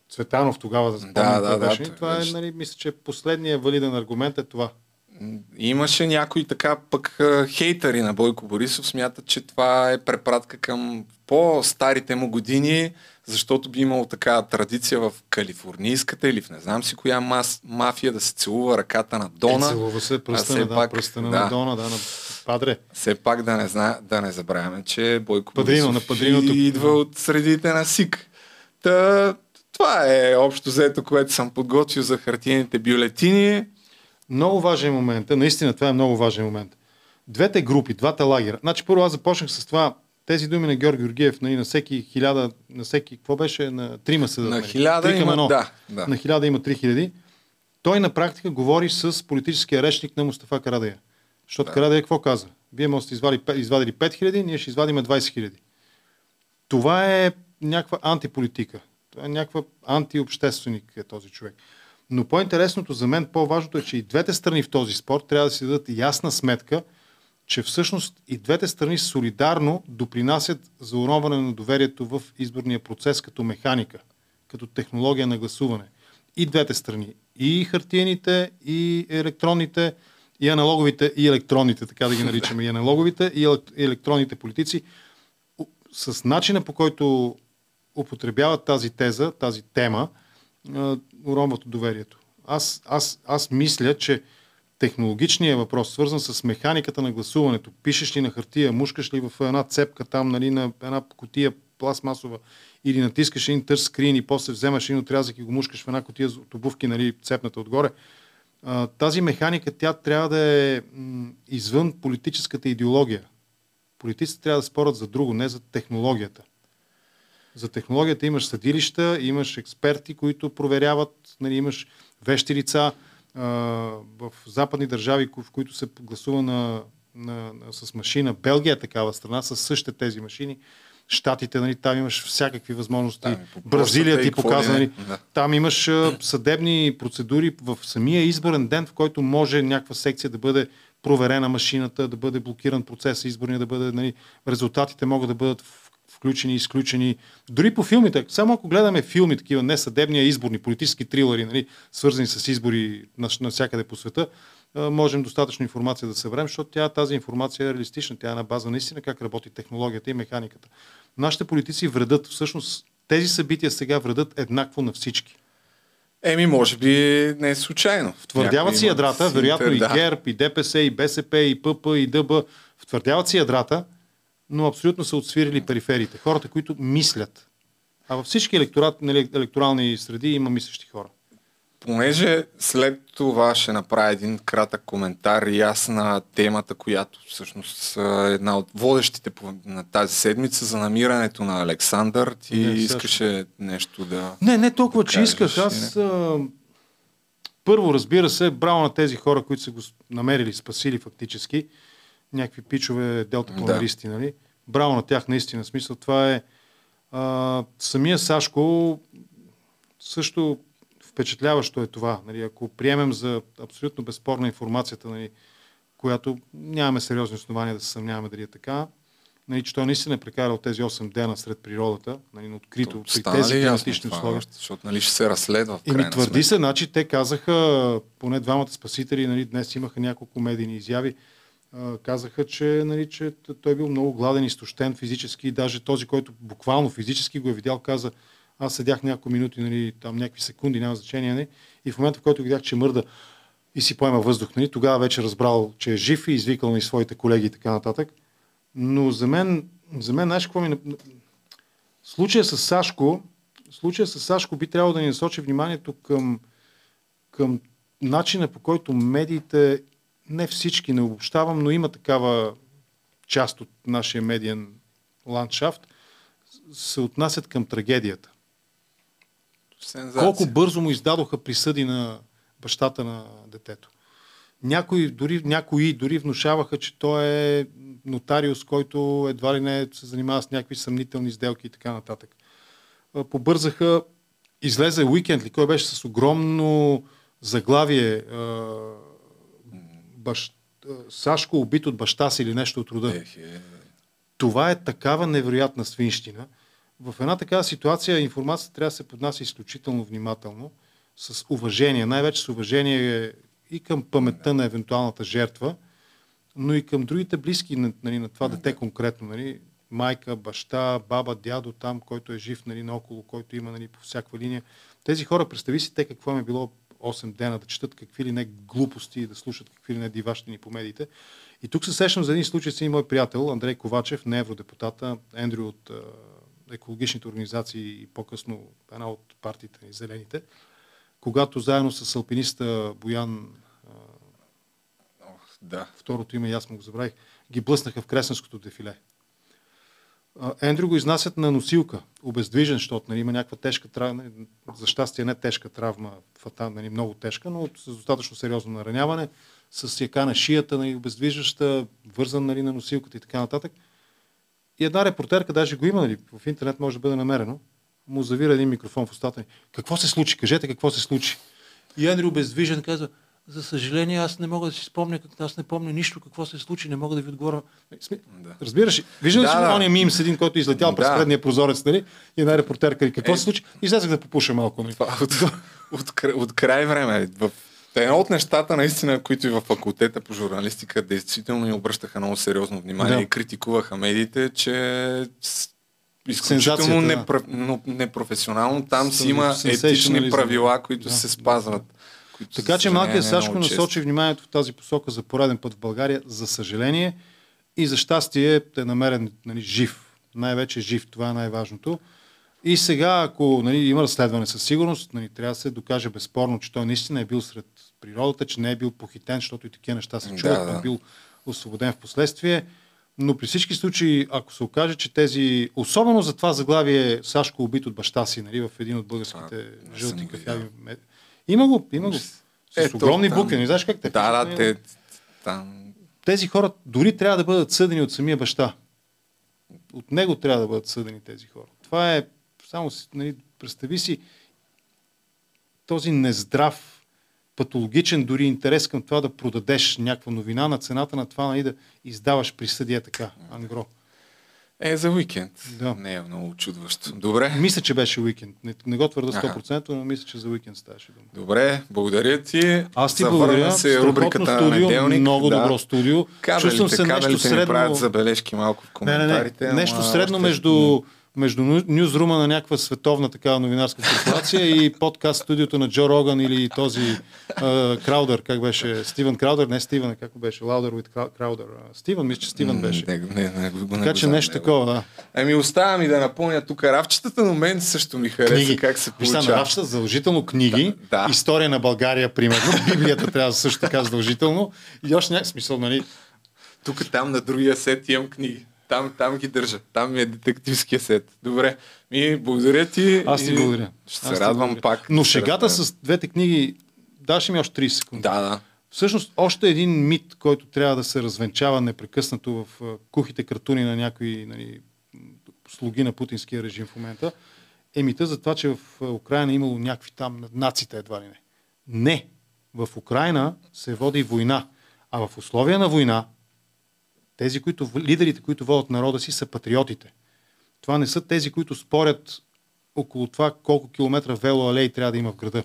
Цветанов тогава, да спомням, да, да, беше. Да, това е, нали, мисля, че последният валиден аргумент е това. Имаше някои така пък хейтери на Бойко Борисов, смятат, че това е препратка към по-старите му години, защото би имало така традиция в калифорнийската или в не знам си коя мас, мафия да се целува ръката на Дона. Е, целува се пръстена, да, пак, пръстена да, на Дона, да, на Падре. Все пак да не, зна, да не забравяме, че Бойко Падрино, на Падриното. идва от средите на СИК. Та, това е общо взето, което съм подготвил за хартиените бюлетини. Много важен момент. Наистина, това е много важен момент. Двете групи, двата лагера. Значи, първо аз започнах с това. Тези думи на Георги Георгиев, нали, на всеки хиляда, на всеки, какво беше? На трима се На хиляда има, едно. да, да. На хиляда има три хиляди. Той на практика говори с политическия речник на Мустафа Карадея. Защото да. Карадея какво каза? Вие може да извадили, извадили 5 хиляди, ние ще извадиме 20 хиляди. Това е някаква антиполитика. Това е някаква антиобщественик е този човек. Но по-интересното за мен, по-важното е, че и двете страни в този спорт трябва да си дадат ясна сметка, че всъщност и двете страни солидарно допринасят за уронване на доверието в изборния процес като механика, като технология на гласуване. И двете страни. И хартиените, и електронните, и аналоговите, и електронните, така да ги наричаме, и аналоговите, и електронните политици, с начина по който употребяват тази теза, тази тема, уронват доверието. Аз, аз, аз мисля, че технологичният въпрос, свързан с механиката на гласуването, пишеш ли на хартия, мушкаш ли в една цепка там, нали, на една котия пластмасова, или натискаш един търс скрин и после вземаш един отрязък и го мушкаш в една котия от обувки, нали, цепната отгоре. Тази механика, тя трябва да е извън политическата идеология. Политиците трябва да спорят за друго, не за технологията. За технологията имаш съдилища, имаш експерти, които проверяват, нали, имаш вещи лица. В западни държави, в които се гласува на, на, на, с машина, Белгия е такава страна, с същите тези машини. Штатите, нали, там имаш всякакви възможности. Там, Бразилия ти показва. Нали, да. Там имаш съдебни процедури в самия изборен ден, в който може някаква секция да бъде проверена машината, да бъде блокиран процеса изборния, да бъде, нали, резултатите могат да бъдат включени, изключени. Дори по филмите, само ако гледаме филми, такива не съдебни, а изборни, политически трилъри, нали, свързани с избори навсякъде по света, можем достатъчно информация да съберем, защото тя, тази информация е реалистична. Тя е на база наистина как работи технологията и механиката. Нашите политици вредат, всъщност тези събития сега вредат еднакво на всички. Еми, може би не е случайно. Втвърдяват си ядрата, вероятно и ГЕРБ, и ДПС, и БСП, и ПП, и ДБ. Втвърдяват си ядрата, но абсолютно са отсвирили периферите. Хората, които мислят. А във всички електорат, нали, електорални среди има мислещи хора. Понеже след това ще направя един кратък коментар и аз на темата, която всъщност е една от водещите на тази седмица за намирането на Александър. Ти не, искаше нещо да... Не, не толкова, да че исках. Аз а, първо, разбира се, браво на тези хора, които са го намерили, спасили фактически. Някакви пичове, делта планеристи, да. нали? Браво на тях, наистина. Смисъл, това е... А, самия Сашко също впечатляващо е това. Нали, ако приемем за абсолютно безспорна информацията, нали, която нямаме сериозни основания да се съмняваме дали е така, нали, че той наистина е прекарал тези 8 дена сред природата, нали, открито, при тези климатични условия. Защото нали, ще се разследва. И ми твърди се, значи те казаха, поне двамата спасители, нали, днес имаха няколко медийни изяви, казаха, че, нали, че той бил много гладен, изтощен физически и даже този, който буквално физически го е видял, каза, аз седях няколко минути, нали, там някакви секунди, няма значение, нали, и в момента, в който видях, че мърда и си поема въздух, нали, тогава вече разбрал, че е жив и извикал на своите колеги и така нататък. Но за мен, за мен, знаеш какво ми... Случая с Сашко, случая с Сашко би трябвало да ни насочи вниманието към, към начина по който медиите, не всички, не обобщавам, но има такава част от нашия медиен ландшафт, се отнасят към трагедията. Сензация. Колко бързо му издадоха присъди на бащата на детето. Някои дори, някои дори внушаваха, че той е нотариус, който едва ли не се занимава с някакви съмнителни сделки и така нататък. Побързаха, излезе уикенд ли, кой беше с огромно заглавие бащ, Сашко убит от баща си или нещо от рода. Ех, е. Това е такава невероятна свинщина – в една такава ситуация информацията трябва да се поднася изключително внимателно, с уважение, най-вече с уважение и към паметта на евентуалната жертва, но и към другите близки нали, на това дете конкретно. Нали, майка, баща, баба, дядо там, който е жив нали, наоколо, който има нали, по всяка линия. Тези хора, представи си те какво им е било 8 дена да четат какви ли не глупости, да слушат какви ли не диващини по медиите. И тук се сещам за един случай с един мой приятел, Андрей Ковачев, не евродепутата, Ендрю от екологичните организации и по-късно една от партиите ни, Зелените, когато заедно с алпиниста Боян, да. второто име, аз му го забравих, ги блъснаха в Кресненското дефиле. Ендрю го изнасят на носилка, обездвижен, защото нали, има някаква тежка травма, за щастие не тежка травма, фата, нали, много тежка, но с достатъчно сериозно нараняване, с яка на шията, нали, обездвижваща, вързан нали, на носилката и така нататък. И една репортерка, даже го има, нали, в интернет може да бъде намерено, му завира един микрофон в устата. Какво се случи? Кажете какво се случи. И Ендрю бездвижен каза, за съжаление, аз не мога да си спомня, как, аз не помня нищо какво се случи, не мога да ви отговоря. Да. Разбираш, виждаш да, ли да. ония мим с един, който е излетял да. през предния прозорец, нали? И една репортерка, какво е, се случи? И излезах да попуша малко. Нали? От, от, от, от край време, в едно от нещата, наистина, които и в факултета по журналистика действително ни обръщаха много сериозно внимание да. и критикуваха медиите, че изключително да. непрофесионално. Там си има етични правила, които да. се спазват. Които така че малкият Сашко насочи вниманието в тази посока за пореден път в България, за съжаление и за щастие е намерен нали, жив. Най-вече жив, това е най-важното. И сега, ако нали, има разследване със сигурност, нали, трябва да се докаже безспорно, че той наистина е бил сред природата, че не е бил похитен, защото и такива неща се чуват, да, да. е бил освободен в последствие. Но при всички случаи, ако се окаже, че тези, особено за това заглавие Сашко убит от баща си, нали, в един от българските а, жълти кафяви, има го, има го. С Ето, огромни там... букви, не знаеш как те. Да, да, те, там... Тези хора дори трябва да бъдат съдени от самия баща. От него трябва да бъдат съдени тези хора. Това е само, нали, представи си този нездрав патологичен дори интерес към това да продадеш някаква новина на цената на това нали, да издаваш присъдия така, ангро. Е, за уикенд. Да. Не е много чудващо. Добре. Мисля, че беше уикенд. Не, не го твърда 100%, но мисля, че за уикенд ставаше дума. Добре, благодаря ти. Аз ти благодаря. се рубриката студио, на неделник. Много да. добро студио. Кабелите, Чувствам се нещо средно... правят забележки малко в коментарите. Не, не, не. Нещо средно още... между между нюзрума на някаква световна такава новинарска корпорация и подкаст студиото на Джо Роган или този а, Краудър, как беше? Стивен Краудър, не Стивен, как беше? Лаудър with Краудър. Стивен, мисля, че Стивен беше. Не, не, не, не, така че нещо такова, да. Ами оставам и да напомня тук равчетата, но мен също ми хареса книги. как се получава. Вижте, на равчета задължително книги, да, да. история на България, примерно, Библията трябва също така задължително и още някакъв смисъл, нали? Тук там на другия сет имам книги там, там ги държа. Там ми е детективския сет. Добре. Ми, благодаря ти. Аз ти благодаря. Ще се радвам благодаря. пак. Но шегата с двете книги, даш ми още 30 секунди. Да, да. Всъщност, още един мит, който трябва да се развенчава непрекъснато в кухите картуни на някои нали, слуги на путинския режим в момента, е мита за това, че в Украина е имало някакви там нациите едва ли не. Не. В Украина се води война. А в условия на война тези, които, лидерите, които водят народа си, са патриотите. Това не са тези, които спорят около това колко километра велоалей трябва да има в града.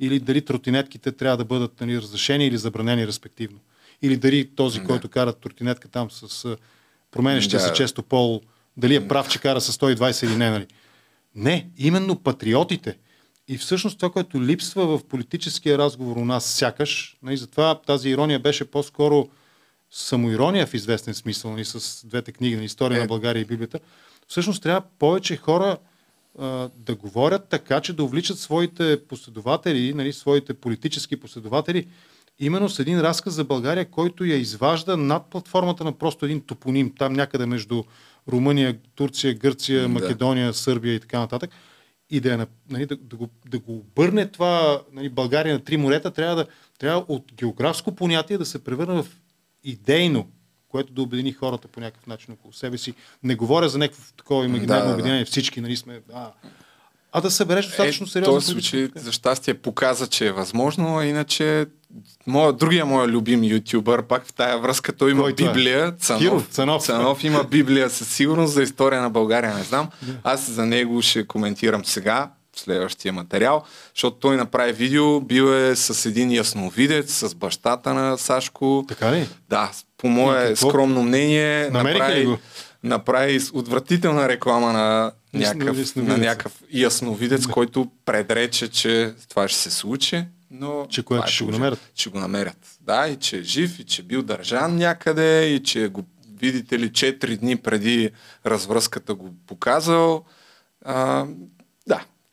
Или дали тротинетките трябва да бъдат нали, разрешени или забранени респективно. Или дали този, да. който кара тротинетка там с променящия да. се често пол, дали е прав, че кара с 120 или не. Нали. Не, именно патриотите. И всъщност това, което липсва в политическия разговор у нас сякаш, нали, затова тази ирония беше по-скоро самоирония в известен смисъл, нали, с двете книги на история е. на България и Библията, всъщност трябва повече хора а, да говорят така, че да увличат своите последователи, нали, своите политически последователи, именно с един разказ за България, който я изважда над платформата на просто един топоним, там някъде между Румъния, Турция, Гърция, да. Македония, Сърбия и така нататък. И да, е, нали, да, да, го, да го обърне това нали, България на три морета, трябва, да, трябва от географско понятие да се превърне в идейно, което да обедини хората по някакъв начин около себе си. Не говоря за някакво такова имагинарно да, да, обединение, да. всички, нали сме, а, а да събереш достатъчно е, сериозно. този случай, за щастие, показа, че е възможно, иначе моя, другия моя любим ютубър, пак в тая връзка, той има Кой е? Библия. Цанов, Киров, Цанов. Цанов има Библия със сигурност за история на България, не знам. Аз за него ще коментирам сега следващия материал, защото той направи видео, бил е с един ясновидец, с бащата на Сашко. Така ли? Да, по мое скромно мнение, направи, го? направи отвратителна реклама на някакъв, на някакъв ясновидец, който предрече, че това ще се случи. Но че кое, че ще го намерят? Че го намерят. Да, и че е жив, и че е бил държан някъде, и че го видите ли, 4 дни преди развръзката го показал. А, да,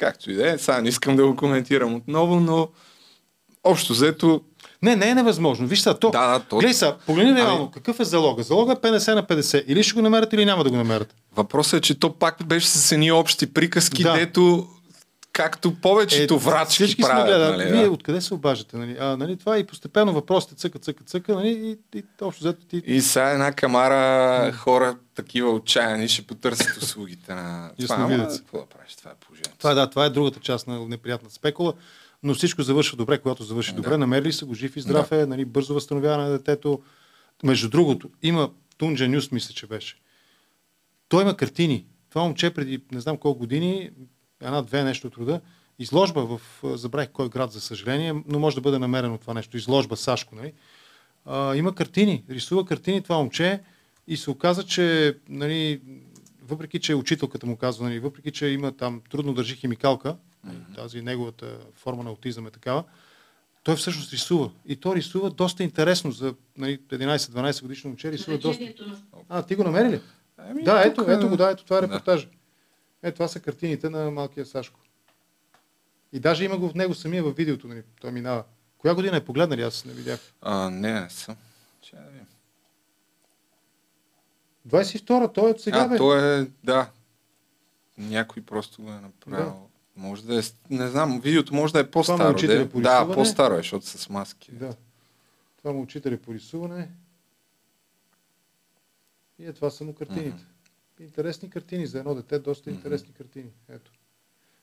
Както и да е, сега не искам да го коментирам отново, но общо взето не, не е невъзможно. Виж сега, то. Да, да, то... Гледай сега, погледни реално, ами... какъв е залога? Залога е 50 на 50. Или ще го намерят, или няма да го намерят. Въпросът е, че то пак беше с едни общи приказки, да. дето както повечето е, врачки всички правят. Сме гледали, нали, Вие да? откъде се обаждате? Нали? А, нали, това и постепенно въпросите цъка, цъка, цъка, нали? и, и, общо взето ти... И сега една камара хора такива отчаяни ще потърсят услугите на... това, ама, какво да правиш? Това е положението. Това, да, това е другата част на неприятната спекула, но всичко завършва добре, когато завърши да. добре. Намерили са го жив и здрав да. е, нали, бързо възстановяване на детето. Между другото, има Тунджа Нюс, мисля, че беше. Той има картини. Това момче преди не знам колко години една-две нещо от рода, изложба в, забравих кой град, за съжаление, но може да бъде намерено това нещо, изложба Сашко, нали? А, има картини, рисува картини това момче и се оказа, че нали, въпреки, че учителката му казва, нали, въпреки, че има там трудно държи химикалка, mm-hmm. тази неговата форма на аутизъм е такава, той всъщност рисува. И то рисува доста интересно за нали, 11-12 годишно момче. Рисува доста. А, ти го намери ли? Ами, да, ето, тук... ето го, да, ето това е репортажа. Да. Е, това са картините на малкия Сашко. И даже има го в него самия във видеото, нали, той минава. Коя година е погледнали? Аз не видях. А, не, не съм. 22-а, той е от сега, а, бе. той е, да. Някой просто го е направил. Да. Може да е, не знам, видеото може да е по-старо. Това е по да, по-старо е, защото с маски. Да. Това му учителя по рисуване. И е, това са му картините. Uh-huh интересни картини за едно дете, доста интересни mm-hmm. картини. Ето.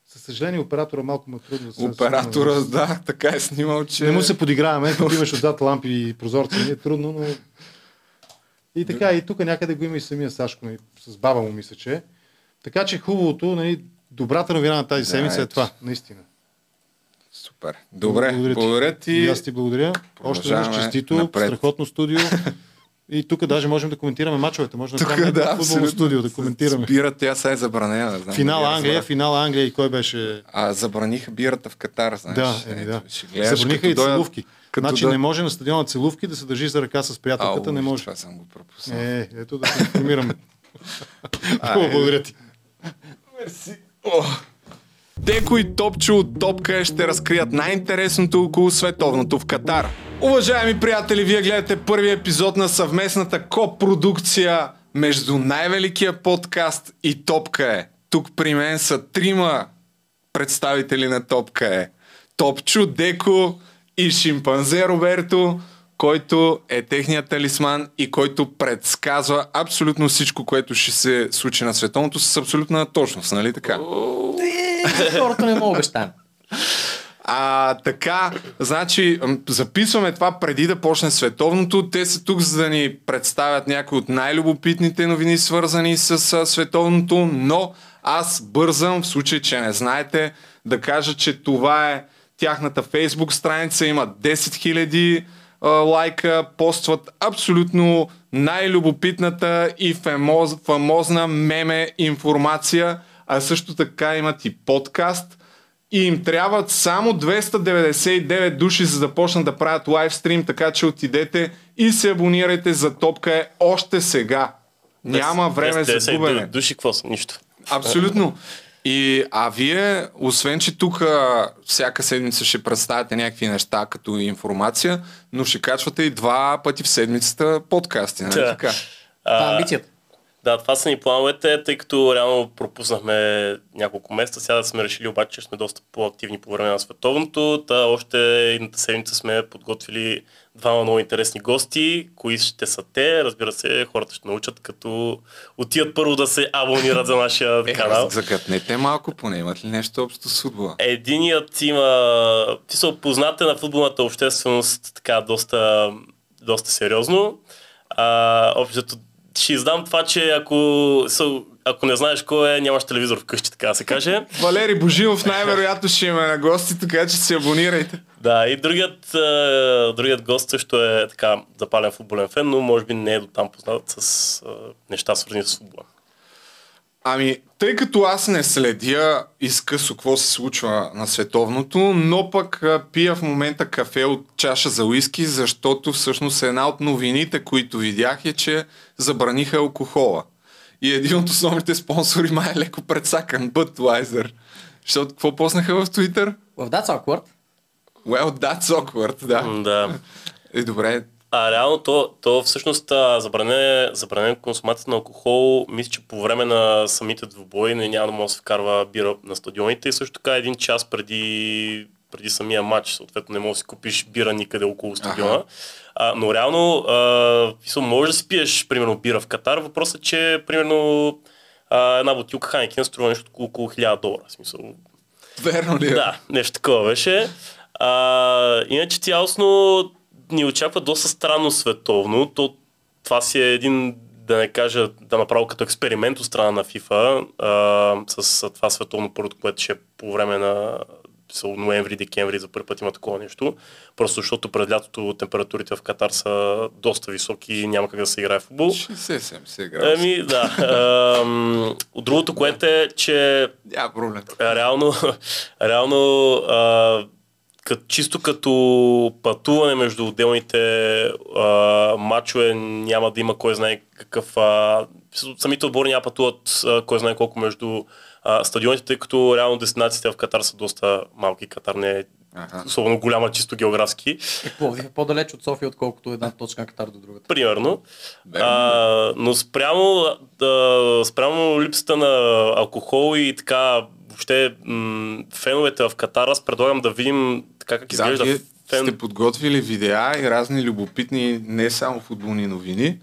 Със съжаление, оператора малко ме трудно да се Оператора, да, така е снимал, че... Не му се подиграваме, като имаш отзад лампи и прозорци, не е трудно, но... И така, и тук някъде го има и самия Сашко, нали, с баба му мисля, че Така че хубавото, нали, добрата новина на тази да, седмица е това, наистина. Супер. Добре, благодаря. Благодаря ти. И аз ти благодаря. Още веднъж честито, напред. страхотно студио. И тук даже можем да коментираме мачовете. Може да направим да, да, футболно студио да коментираме. Бира, тя сега е забранена. Знам, Финал я Англия, финал Англия и кой беше... А забраниха бирата в Катар, знаеш. Да, еми, да. ще гледаш, Забраниха и дойдат-. Като Значи да- не може на стадиона целувки да се държи за ръка с приятелката, Ау, не може. Това съм го пропуснал. Е, ето да се информираме. Хубаво, благодаря ти. О! Деко и Топчо от Топка ще разкрият най-интересното около световното в Катар. Уважаеми приятели, вие гледате първи епизод на съвместната копродукция между най-великия подкаст и Топка е. Тук при мен са трима представители на Топка е. Топчо, Деко и шимпанзе Роберто, който е техният талисман и който предсказва абсолютно всичко, което ще се случи на световното с абсолютна точност, нали така? Хората не мога обещаем. А, така, значи, записваме това преди да почне световното. Те са тук, за да ни представят някои от най-любопитните новини, свързани с а, световното, но аз бързам, в случай, че не знаете, да кажа, че това е тяхната фейсбук страница, има 10 000 а, лайка, постват абсолютно най-любопитната и фамоз, фамозна меме информация, а също така имат и подкаст, и им трябват само 299 души, за да почнат да правят лайвстрим, така че отидете и се абонирайте за Топка е още сега. Няма време за 250 губене. Души, какво са? Нищо. Абсолютно. И, а вие, освен, че тук всяка седмица ще представяте някакви неща като информация, но ще качвате и два пъти в седмицата подкасти, нали Да. така? Това е амбицията. Да, това са ни плановете, тъй като реално пропуснахме няколко месеца. Сега да сме решили обаче, че сме доста по-активни по време на световното. Та още едната седмица сме подготвили двама много интересни гости. Кои ще са те? Разбира се, хората ще научат, като отидат първо да се абонират за нашия Е, канал. загътнете малко, поне имат ли нещо общо с футбола? Единият има... Ти са познате на футболната общественост така доста, доста сериозно. А, общото ще издам това, че ако, са, ако не знаеш кой е, нямаш телевизор вкъщи, така се каже. Валери Божинов най-вероятно ще има на гости, така че се абонирайте. Да, и другият, а, другият гост също е така запален футболен фен, но може би не е до там познат с а, неща свързани с футбола. Ами, тъй като аз не следя изкъсо какво се случва на световното, но пък пия в момента кафе от чаша за уиски, защото всъщност една от новините, които видях е, че забраниха алкохола. И един от основните спонсори май е леко предсакан, Budweiser. Защото какво поснаха в Twitter? В That's Awkward. Well, that's awkward, да. Да. Е, добре, А реално то, то всъщност забранен, забранен консумацията на алкохол, мисля, че по време на самите двубои не няма да може да се вкарва бира на стадионите и също така един час преди, преди самия матч, съответно не можеш да си купиш бира никъде около стадиона. Аха. А, но реално, а, можеш да си пиеш, примерно, бира в Катар. Въпросът е, че, примерно, а, една бутилка Хайнекен струва нещо около, около 1000 долара. В смисъл, верно ли е? да, нещо такова беше. А, иначе цялостно ни очаква доста странно световно. То, това си е един, да не кажа, да направя като експеримент от страна на FIFA а, с това световно първото, което ще е по време на са ноември, декември за първи път има такова нещо. Просто защото през лятото температурите в Катар са доста високи и няма как да се играе в футбол. 60-70 градуса. Ами, да. Ам, от другото, което е, че Няма проблем. реално, реално а, кът, чисто като пътуване между отделните а, матчове няма да има кой знае какъв... А, самите отбори няма пътуват а, кой знае колко между а, стадионите, тъй като реално дестинациите в Катар са доста малки. Катар не е Аха. особено голяма чисто географски. Пловдив е по-далеч от София, отколкото една точка на Катар до другата. Примерно. А, но спрямо, да, спрямо липсата на алкохол и така въобще м- феновете в Катар, аз предлагам да видим така как Да, изглежда вие фен. сте подготвили видеа и разни любопитни, не само футболни новини,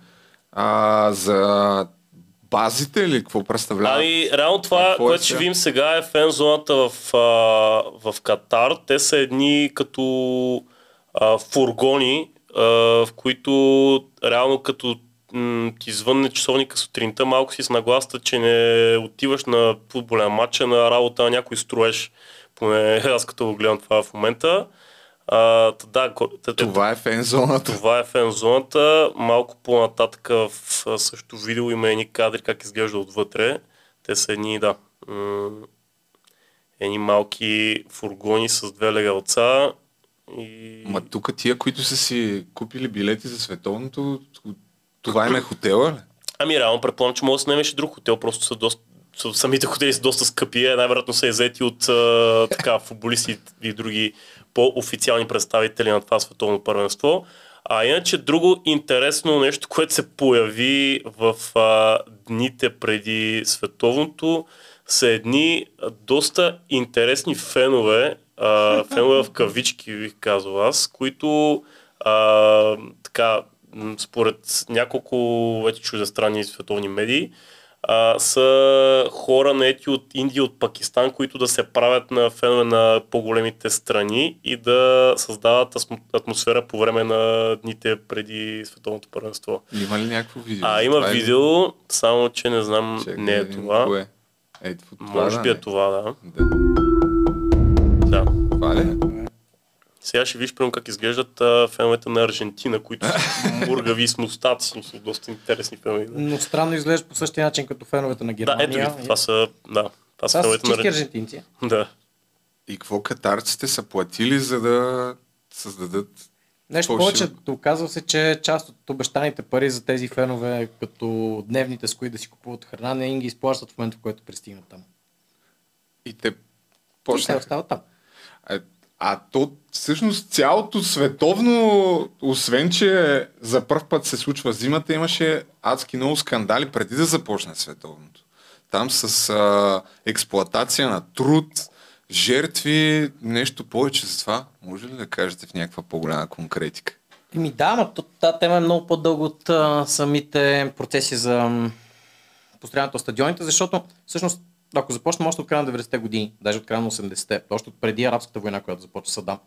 а за базите или какво представлява? Ами, реално това, какво е което ще сега? видим сега е фен зоната в, а, в Катар. Те са едни като а, фургони, а, в които реално като м, ти звънне часовника сутринта, малко си с нагласта, че не отиваш на футболен матч, а на работа на някой строеж. Поне аз като го гледам това в момента. А, да, това е фен зоната. Това е фен зоната. Малко по-нататък в същото видео има едни кадри как изглежда отвътре. Те са едни, да, едни малки фургони с две легалца. И... Ма тук тия, които са си купили билети за световното, това е хотела ли? Ами реално предполагам, че може да се намеш друг хотел, просто са доста самите хотели са доста скъпи, най-вероятно са иззети от а, така, футболисти и други по-официални представители на това световно първенство. А иначе друго интересно нещо, което се появи в а, дните преди световното, са едни доста интересни фенове, а, фенове в кавички, бих казал аз, които а, така, според няколко вече чуждестранни световни медии, а, са хора наети от Индия, от Пакистан, които да се правят на фенове на по-големите страни и да създават атмосфера по време на дните преди световното първенство. Има ли някакво видео? А, има това е видео, е... само че не знам, Чекай, не е това. Кое? Е, това Може да, би е това, да. Да. да. Това ли? Сега ще виж примерно как изглеждат а, феновете на Аржентина, които са мургави с мустаци, са доста интересни фенове. Но странно изглежда по същия начин като феновете на Германия. Да, ето ви, това са, да, това са феновете на аржентинци. Да. И какво катарците са платили, за да създадат Нещо повече, оказва се, че част от обещаните пари за тези фенове, като дневните с които да си купуват храна, не им ги изплащат в момента, в който пристигнат там. И те почнаха. И те остават там. А, а то всъщност цялото световно, освен че за първ път се случва зимата, имаше адски много скандали преди да започне световното. Там с а, експлоатация на труд, жертви, нещо повече за това. Може ли да кажете в някаква по-голяма конкретика? Ми да, но тази тема е много по-дълго от а, самите процеси за построяването на стадионите, защото всъщност ако започнем още от края на 90-те години, даже от края на 80-те, още от преди арабската война, която започва Садам,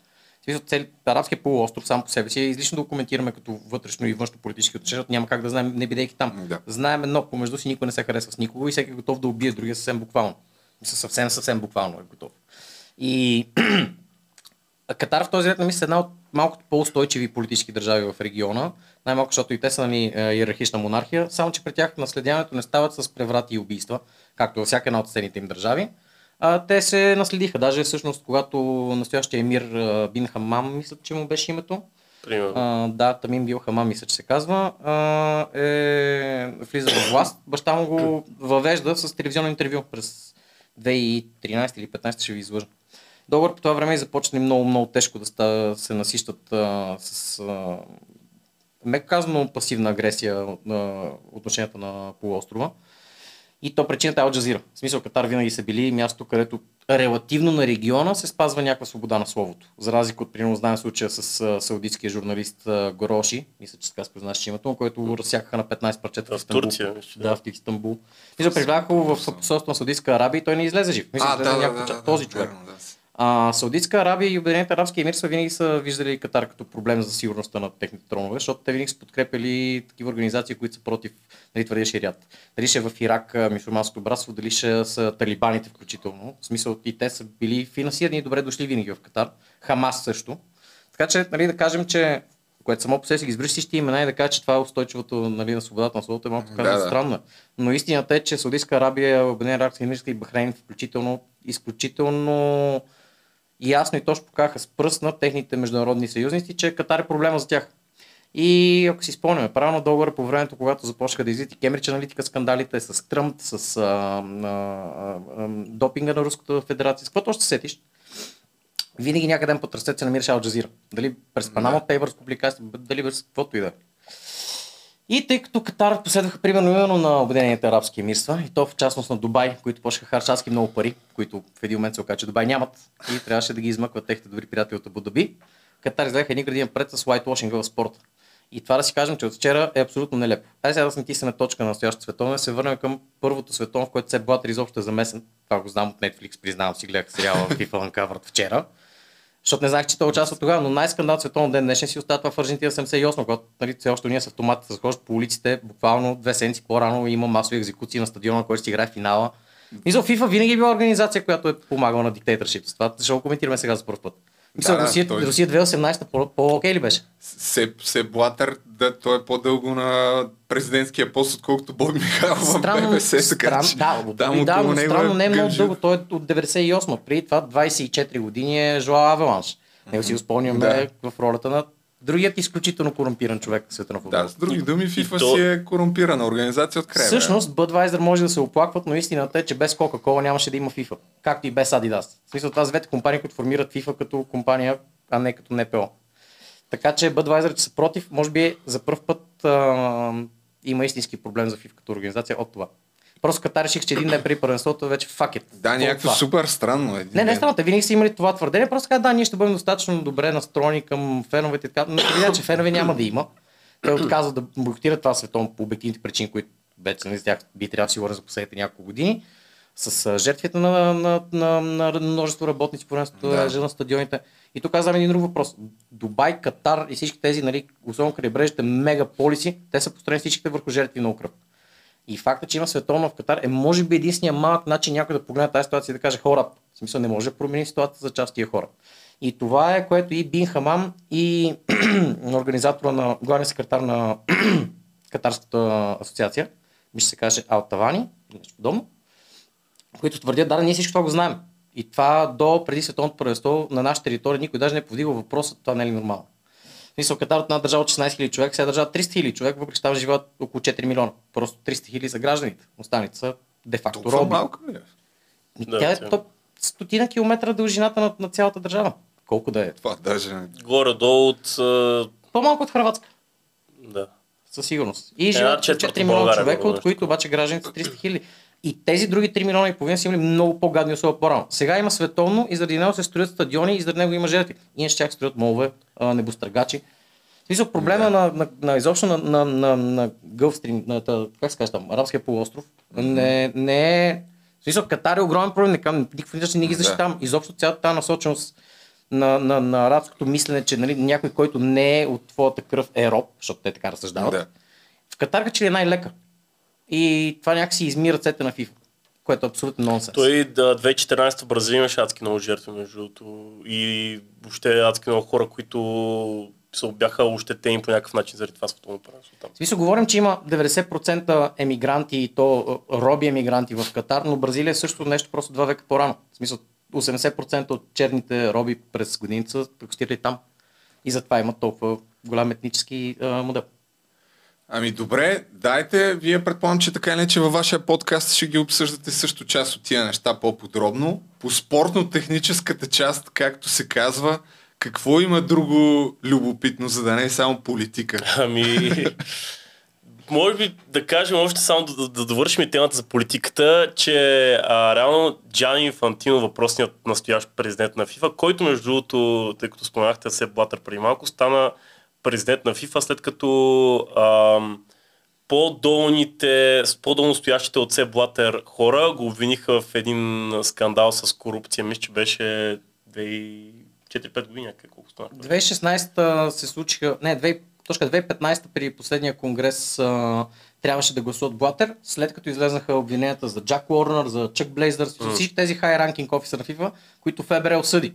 цели, арабския полуостров сам по себе си е излишно да го коментираме като вътрешно и външно политически отношения, защото няма как да знаем, не бидейки там. Да. Знаем едно, помежду си никой не се харесва с никого и всеки е готов да убие другия съвсем буквално. Съвсем, съвсем буквално е готов. И Катар в този ред на мисля е една от малкото по-устойчиви политически държави в региона, най-малко, защото и те са нали, иерархична монархия, само че при тях наследяването не стават с преврати и убийства, както във всяка една от съседните им държави. А, те се наследиха. Даже всъщност, когато настоящия емир Бин Хамам, мисля, че му беше името, А, да, Тамим Бил Хамам, мисля, че се казва, а, е, влиза в власт. Баща му го въвежда с телевизионно интервю през 2013 или 2015, ще ви излъжа. Договор по това време започна много, много тежко да се насищат а, с, а, меко казано, пасивна агресия на отношенията на полуострова. И то причината е Ал Джазира. В смисъл Катар винаги са били място, където релативно на региона се спазва някаква свобода на словото. За разлика от, примерно, знаем случая с а, саудитския журналист а, Гороши, мисля, че така се името, който го разсякаха на 15 парчета в, в Турция. Да, в Истанбул. Мисля, привляха в посолство на Саудитска Арабия и той не излезе жив. Мисля, а, да, да, да, да, този човек. Да, да. А, Саудитска Арабия и Обединените арабски емирства винаги са виждали Катар като проблем за сигурността на техните тронове, защото те винаги са подкрепили такива организации, които са против нали, твърдия ширият. Дали ще е в Ирак мусулманското братство, дали ще са талибаните включително. В смисъл и те са били финансирани и добре дошли винаги в Катар. Хамас също. Така че, нали, да кажем, че което само по себе си ги избриш всички имена и да кажа, че това е устойчивото нали, на свободата на словото е малко така да, да. странно. Но истината е, че Саудитска Арабия, Обединени арабски емирства и Бахрейн включително изключително ясно и точно показаха с пръст на техните международни съюзници, че Катар е проблема за тях. И ако си спомняме, правилно договор по времето, когато започнаха да излизат и Кембридж аналитика скандалите с Тръмп, с а, а, а, допинга на Руската федерация, с каквото още сетиш, винаги някъде под ръцете се намираше Ал Джазира. Дали през Panama Papers публикация, дали през каквото и да е. И тъй като Катар последваха примерно именно на Обединените арабски емирства, и то в частност на Дубай, които почнаха харчаски много пари, които в един момент се оказа, че Дубай нямат и трябваше да ги измъкват техните добри приятели от Абу Даби, Катар излеха едни градини пред с whitewashing в спорта. И това да си кажем, че от вчера е абсолютно нелепо. Айде сега да натисаме точка на настоящата световна, се върнем към първото световно, в което се Блатър изобщо е замесен. Това го знам от Netflix, признавам си, гледах сериала FIFA Uncovered вчера. Защото не знаех, че той участва тогава, но най-скандал световно ден днешен си остава това в Аржентина 78, когато нали, все още ние с автоматите разхождат по улиците, буквално две седмици по-рано има масови екзекуции на стадиона, на който си играе финала. За FIFA винаги е била организация, която е помагала на диктаторшип. Това ще го коментираме сега за първ път. Мисля, да, Русия, той... Русия 2018 по- по-окей ли беше? Се, се Блатър, да, той е по-дълго на президентския пост, отколкото Бог Михайлов странно, в ББС. Така, странно, да, да, да, но странно не е много дълго. Той е от 98. Преди това 24 години е Жоа Авеланш. Него си го спомняме да. в ролята на другият изключително корумпиран човек в света на футбол. Да, с други думи, FIFA то... си е корумпирана организация от края. Всъщност, Budweiser може да се оплакват, но истината е, че без Coca-Cola нямаше да има FIFA. Както и без Adidas. В смисъл, това са двете компании, които формират FIFA като компания, а не като НПО. Така че Budweiser, че са против, може би за първ път а, има истински проблем за FIFA като организация от това. Просто Катар реших, че един ден при първенството вече факет. Да, някакво супер странно е. Не, не е странно. Те винаги са имали това твърдение. Просто каза, да, ние ще бъдем достатъчно добре настроени към феновете. Така, но видя, че фенове няма да има. Те отказват да бойкотират това световно по обективните причини, които вече не тях би трябвало да сигурен за последните няколко години. С жертвите на, на, на, на, множество работници по време да. на стадионите. И тук казвам един друг въпрос. Дубай, Катар и всички тези, нали, особено крайбрежните мегаполиси, те са построени всичките върху жертви на Украина. И факта, че има световно в Катар е може би единствения малък начин някой да погледне тази ситуация и да каже хора, в смисъл не може да промени ситуацията за част тия хора. И това е което и Бин Хамам и организатора на главния секретар на Катарската асоциация, мисля се каже Алтавани, нещо подобно, които твърдят, да, ние всичко това го знаем. И това до преди световното първенство на нашата територия никой даже не е повдигал въпроса, това не е ли нормално. Мисля, Катар от една държава от 16 000 човек, сега държава 300 000 човек, въпреки че там живеят около 4 милиона. Просто 300 000 са гражданите. Останалите са де-факто роби. малко ли е? Тя е то, стотина километра дължината на, на цялата държава. Колко да е? Това даже. Горе-долу от... По-малко от Хрватска. Да. Със сигурност. И живеят 4 милиона човека, от които обаче гражданите са 300 хиляди. И тези други 3 милиона и половина са имали много по-гадни условия по-рано. Сега има световно и заради него се строят стадиони и заради него има жертви. Иначе тях строят молове, небостъргачи. Смисъл, проблема да. на, на, на, изобщо на, на, на, на Гълфстрим, на, как се казва там, Арабския полуостров, не, не е... Смисъл, Катар е огромен проблем, не, никакво не, не ги защитавам. Да. Изобщо цялата тази насоченост на, на, на арабското мислене, че нали, някой, който не е от твоята кръв е роб, защото те така разсъждават. Да. В Катар че е най-лека. И това някакси изми ръцете на FIFA което е абсолютно нонсенс. Той да, 2014 в Бразилия имаше адски много жертви, между другото. И въобще адски много хора, които са бяха ощетени по някакъв начин заради това световно първенство там. Смисъл, говорим, че има 90% емигранти и то роби емигранти в Катар, но Бразилия е също нещо просто два века по-рано. В смисъл, 80% от черните роби през годините са там. И затова има толкова голям етнически а, модел. Ами добре, дайте, вие предполагам, че така или че във вашия подкаст ще ги обсъждате също част от тия неща по-подробно. По спортно-техническата част, както се казва, какво има друго любопитно, за да не е само политика? Ами, може би да кажем още само да, да довършим темата за политиката, че а, реално Джани Инфантино, въпросният настоящ президент на ФИФА, който между другото, тъй като споменахте се Блатър преди малко, стана президент на ФИФА, след като а, по-долните, по-долно стоящите от Се Блатер хора го обвиниха в един скандал с корупция. Мисля, че беше 4-5 години, колко стана? 2016 се случиха, не, 2, точка 2015 при последния конгрес а, трябваше да гласуват Блатер, след като излезнаха обвиненията за Джак Уорнер, за Чък Блейзър, mm. всички тези хай ранкинг офисър на FIFA, които ФБР осъди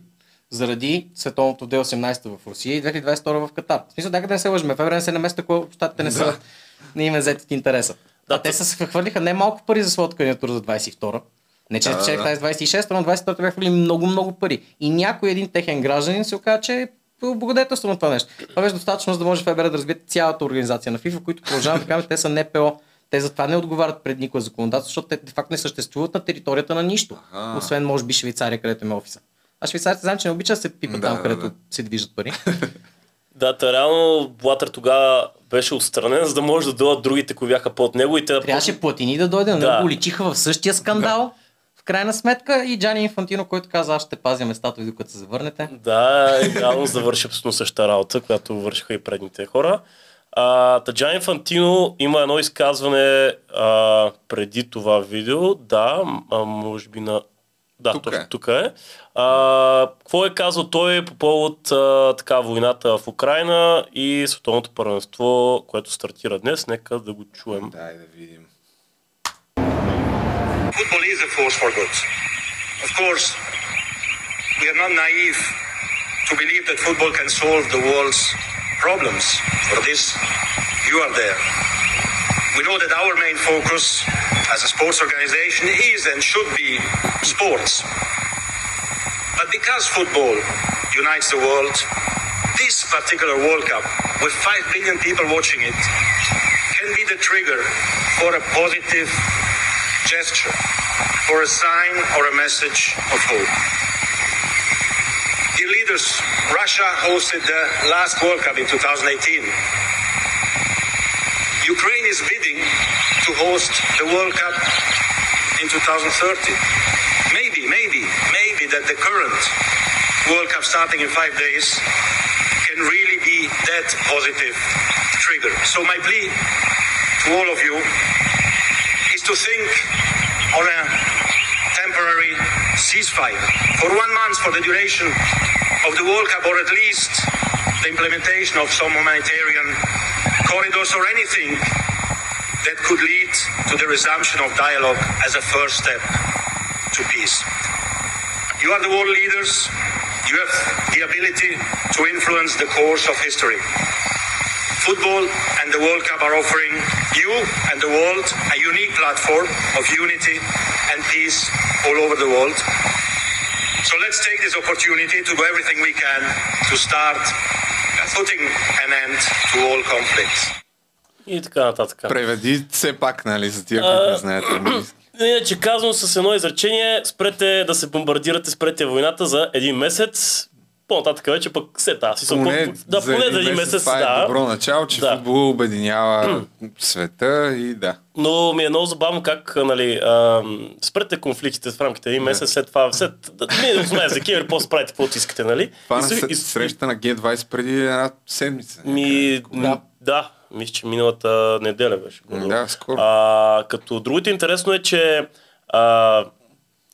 заради световното 2018 в Русия и 2022 в Катар. В смисъл, нека да не се лъжме. Не се наместа, ако щатите не са, да. не им е взети интереса. Да, а те са хвърлиха не малко пари за своята кандидатура за 22 не че да, спечелих да. тази 26, но 24 бяха хвали много, много пари. И някой един техен гражданин се оказа, че е облагодетелство на това нещо. Това беше достатъчно, за да може ФБР да разбие цялата организация на FIFA, които продължават да кажат, те са НПО. Те затова не отговарят пред никой законодателство, защото те де факто не съществуват на територията на нищо. Ага. Освен, може би, Швейцария, където има офиса. А швейцарите знам, че не обичат да се пипат да, там, където да. се движат пари. Да, та реално Блатър тогава беше отстранен, за да може да дойдат другите, които бяха под него. И те Трябваше Платини да дойде, но да. го личиха в същия скандал. Да крайна сметка и Джани Инфантино, който каза, аз ще пазя местата ви, докато се завърнете. Да, реално завърши абсолютно същата работа, която вършиха и предните хора. А, Джани Инфантино има едно изказване а, преди това видео, да, а, може би на да, тук точно е. тук е. А, какво е казал той по повод а, така, войната в Украина и световното първенство, което стартира днес? Нека да го чуем. Дай да видим. football is a force for good. Of course, we are not naive to believe that football can solve the world's problems. For this, you are there. We know that our main focus as a sports organization is and should be sports. But because football unites the world, this particular World Cup, with 5 billion people watching it, can be the trigger for a positive gesture, for a sign or a message of hope. Dear leaders, Russia hosted the last World Cup in 2018. Ukraine is bidding to host the World Cup in 2030. Maybe, maybe, maybe that the current World Cup starting in five days can really be that positive trigger. So my plea to all of you is to think on a temporary ceasefire for one month for the duration of the World Cup or at least the implementation of some humanitarian corridors or anything that could lead to the resumption of dialogue as a first step to peace. You are the world leaders. You have the ability to influence the course of history. Football and the World Cup are offering you and the world a unique platform of unity and peace all over the world. So let's take this opportunity to do everything we can to start putting an end to all conflicts. И така нататък. Преведи все пак, нали, за тия, които не знаят английски. Иначе казвам с едно изречение, спрете да се бомбардирате, спрете войната за един месец. По-нататък вече пък се тази. Поне да, за поне един за един месец, това да. е добро начало, че Да. футбол обединява света и да. Но ми е много забавно как, нали, а, спрете конфликтите в рамките един месец, след това, след, да, мине 18 декември, после правите каквото искате, нали? Това И и- среща на G20 преди една седмица. Ми, да. да, мисля, че миналата неделя беше. Да, скоро. А, като другото интересно е, че а,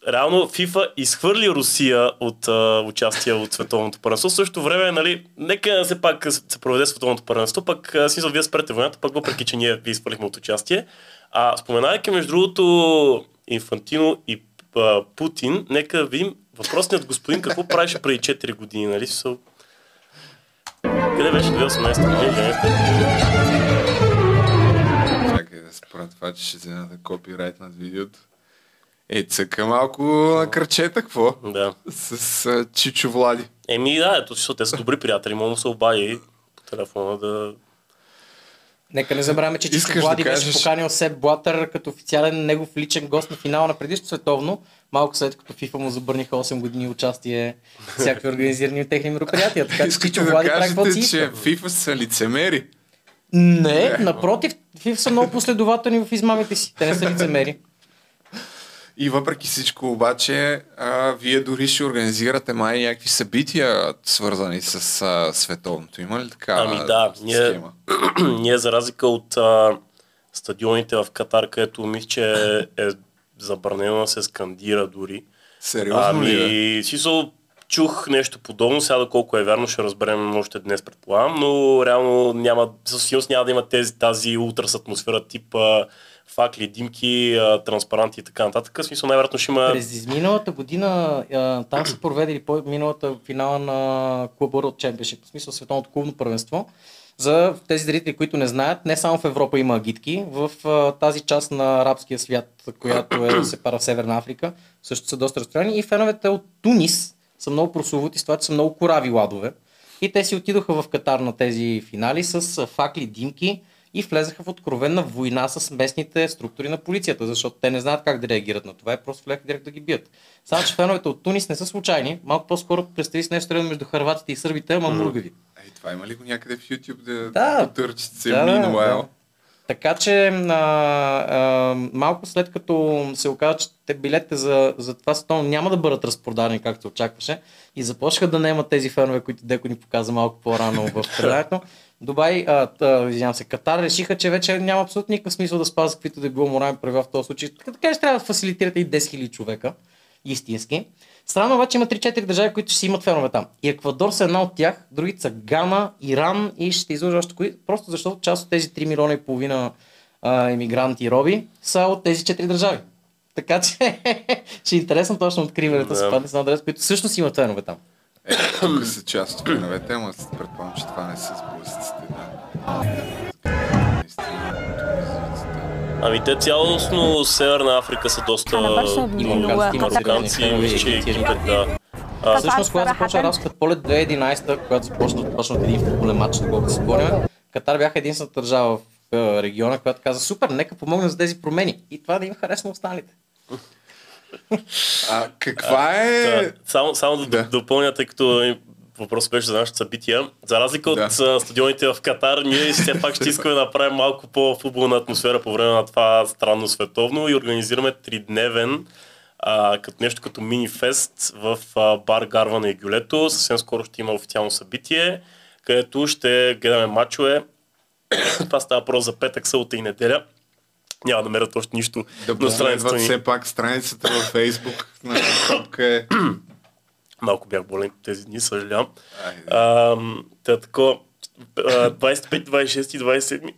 реално FIFA изхвърли Русия от а, участие от световното първенство. В същото време, нали, нека все пак се проведе световното първенство, пък смисъл, вие спрете войната, пък въпреки, че ние ви изхвърлихме от участие. А, споменавайки между другото Инфантино и а, Путин, нека видим въпросният господин какво правеше преди 4 години, нали? Смисъл, Къде беше 2018 година? Чакай да спра това, че ще взема да копирайт над видеото. Е, цъка малко на кръчета, какво? Да. С а, Чичо Влади. Еми да, ето, защото те са добри приятели, мога да му се обади по телефона да... Нека не забравяме, че Чичо Искаш да Влади беше кажеш- поканил Сеп Блатър като официален негов личен гост на финала на предишното световно, малко след като FIFA му забърниха 8 години участие в всякакви организирани техни мероприятия. Така че Чичо да Влади прави каквото си че. FIFA са лицемери. Не, напротив, FIFA са много последователни в измамите си. Те не са лицемери. И въпреки всичко обаче, а, вие дори ще организирате май някакви събития, свързани с а, световното. Има ли така Ами да, ние, ние за разлика от а, стадионите в Катар, където мисля, че е забранено да се скандира дори. Сериозно ли, Ами, смисъл, чух нещо подобно, сега доколко е вярно, ще разберем още днес, предполагам, но реално няма, със сигурност няма да има тези, тази ултрас атмосфера тип а, факли, димки, транспаранти и така нататък. В смисъл, най-вероятно ще има... През изминалата година там се проведе или по миналата финала на Club World Championship, в смисъл световното клубно първенство. За тези зрители, които не знаят, не само в Европа има агитки, в тази част на арабския свят, която е, се пара в Северна Африка, също са доста разстроени. И феновете от Тунис са много прословути с това, че са много корави ладове. И те си отидоха в Катар на тези финали с факли, димки и влезаха в откровенна война с местните структури на полицията, защото те не знаят как да реагират на това и просто влеха директно да ги бият. Само, че феновете от Тунис не са случайни. Малко по-скоро представи с нещо между харватите и сърбите, ама мургави. Ей, това има ли го някъде в YouTube да, Да. потърчите Да, meanwhile? да. Така че а, а, малко след като се оказа, че те билетите за, за това световно няма да бъдат разпродадени както очакваше и започнаха да наемат тези фенове, които Деко ни показа малко по-рано в предаването. Дубай, а, а, извинявам се, Катар решиха, че вече няма абсолютно никакъв смисъл да спазват каквито да било морални правила в този случай. Така, така че трябва да фасилитирате и 10 000 човека, истински. Странно обаче има 3-4 държави, които ще си имат фенове там. И Еквадор са една от тях, другите са Гана, Иран и ще изложа още кои. Просто защото част от тези 3 милиона и половина а, емигранти и роби са от тези 4 държави. Така че ще е интересно точно откриването да. С адрес, които всъщност имат фенове там. Е, тук са част от феновете, ама предполагам, че това не са с блъсъците, да. Ами те цялостно Северна Африка са доста мароканци и мисля, че екипът, да. А, Всъщност, когато започна арабската полет 2011, когато започна започнат един футболен матч, доколкото си спомняме, Катар бяха единствената държава в региона, която каза, супер, нека помогнем за тези промени. И това да им хареса на останалите. А каква е... Да, само, само да, да допълня, тъй като въпрос беше за нашите събития. За разлика да. от стадионите в Катар, ние все пак ще искаме да направим малко по-футболна атмосфера по време на това странно световно и организираме тридневен а, като нещо като мини-фест в а, бар Гарвана и Гюлето. Съвсем скоро ще има официално събитие, където ще гледаме матчове. това става просто за петък, събота и неделя. Няма да мерят още нищо да на страницата ни. все пак страницата във Фейсбук на Топка е... Малко бях болен тези дни, съжалявам. Та тако, 25, 26 и 27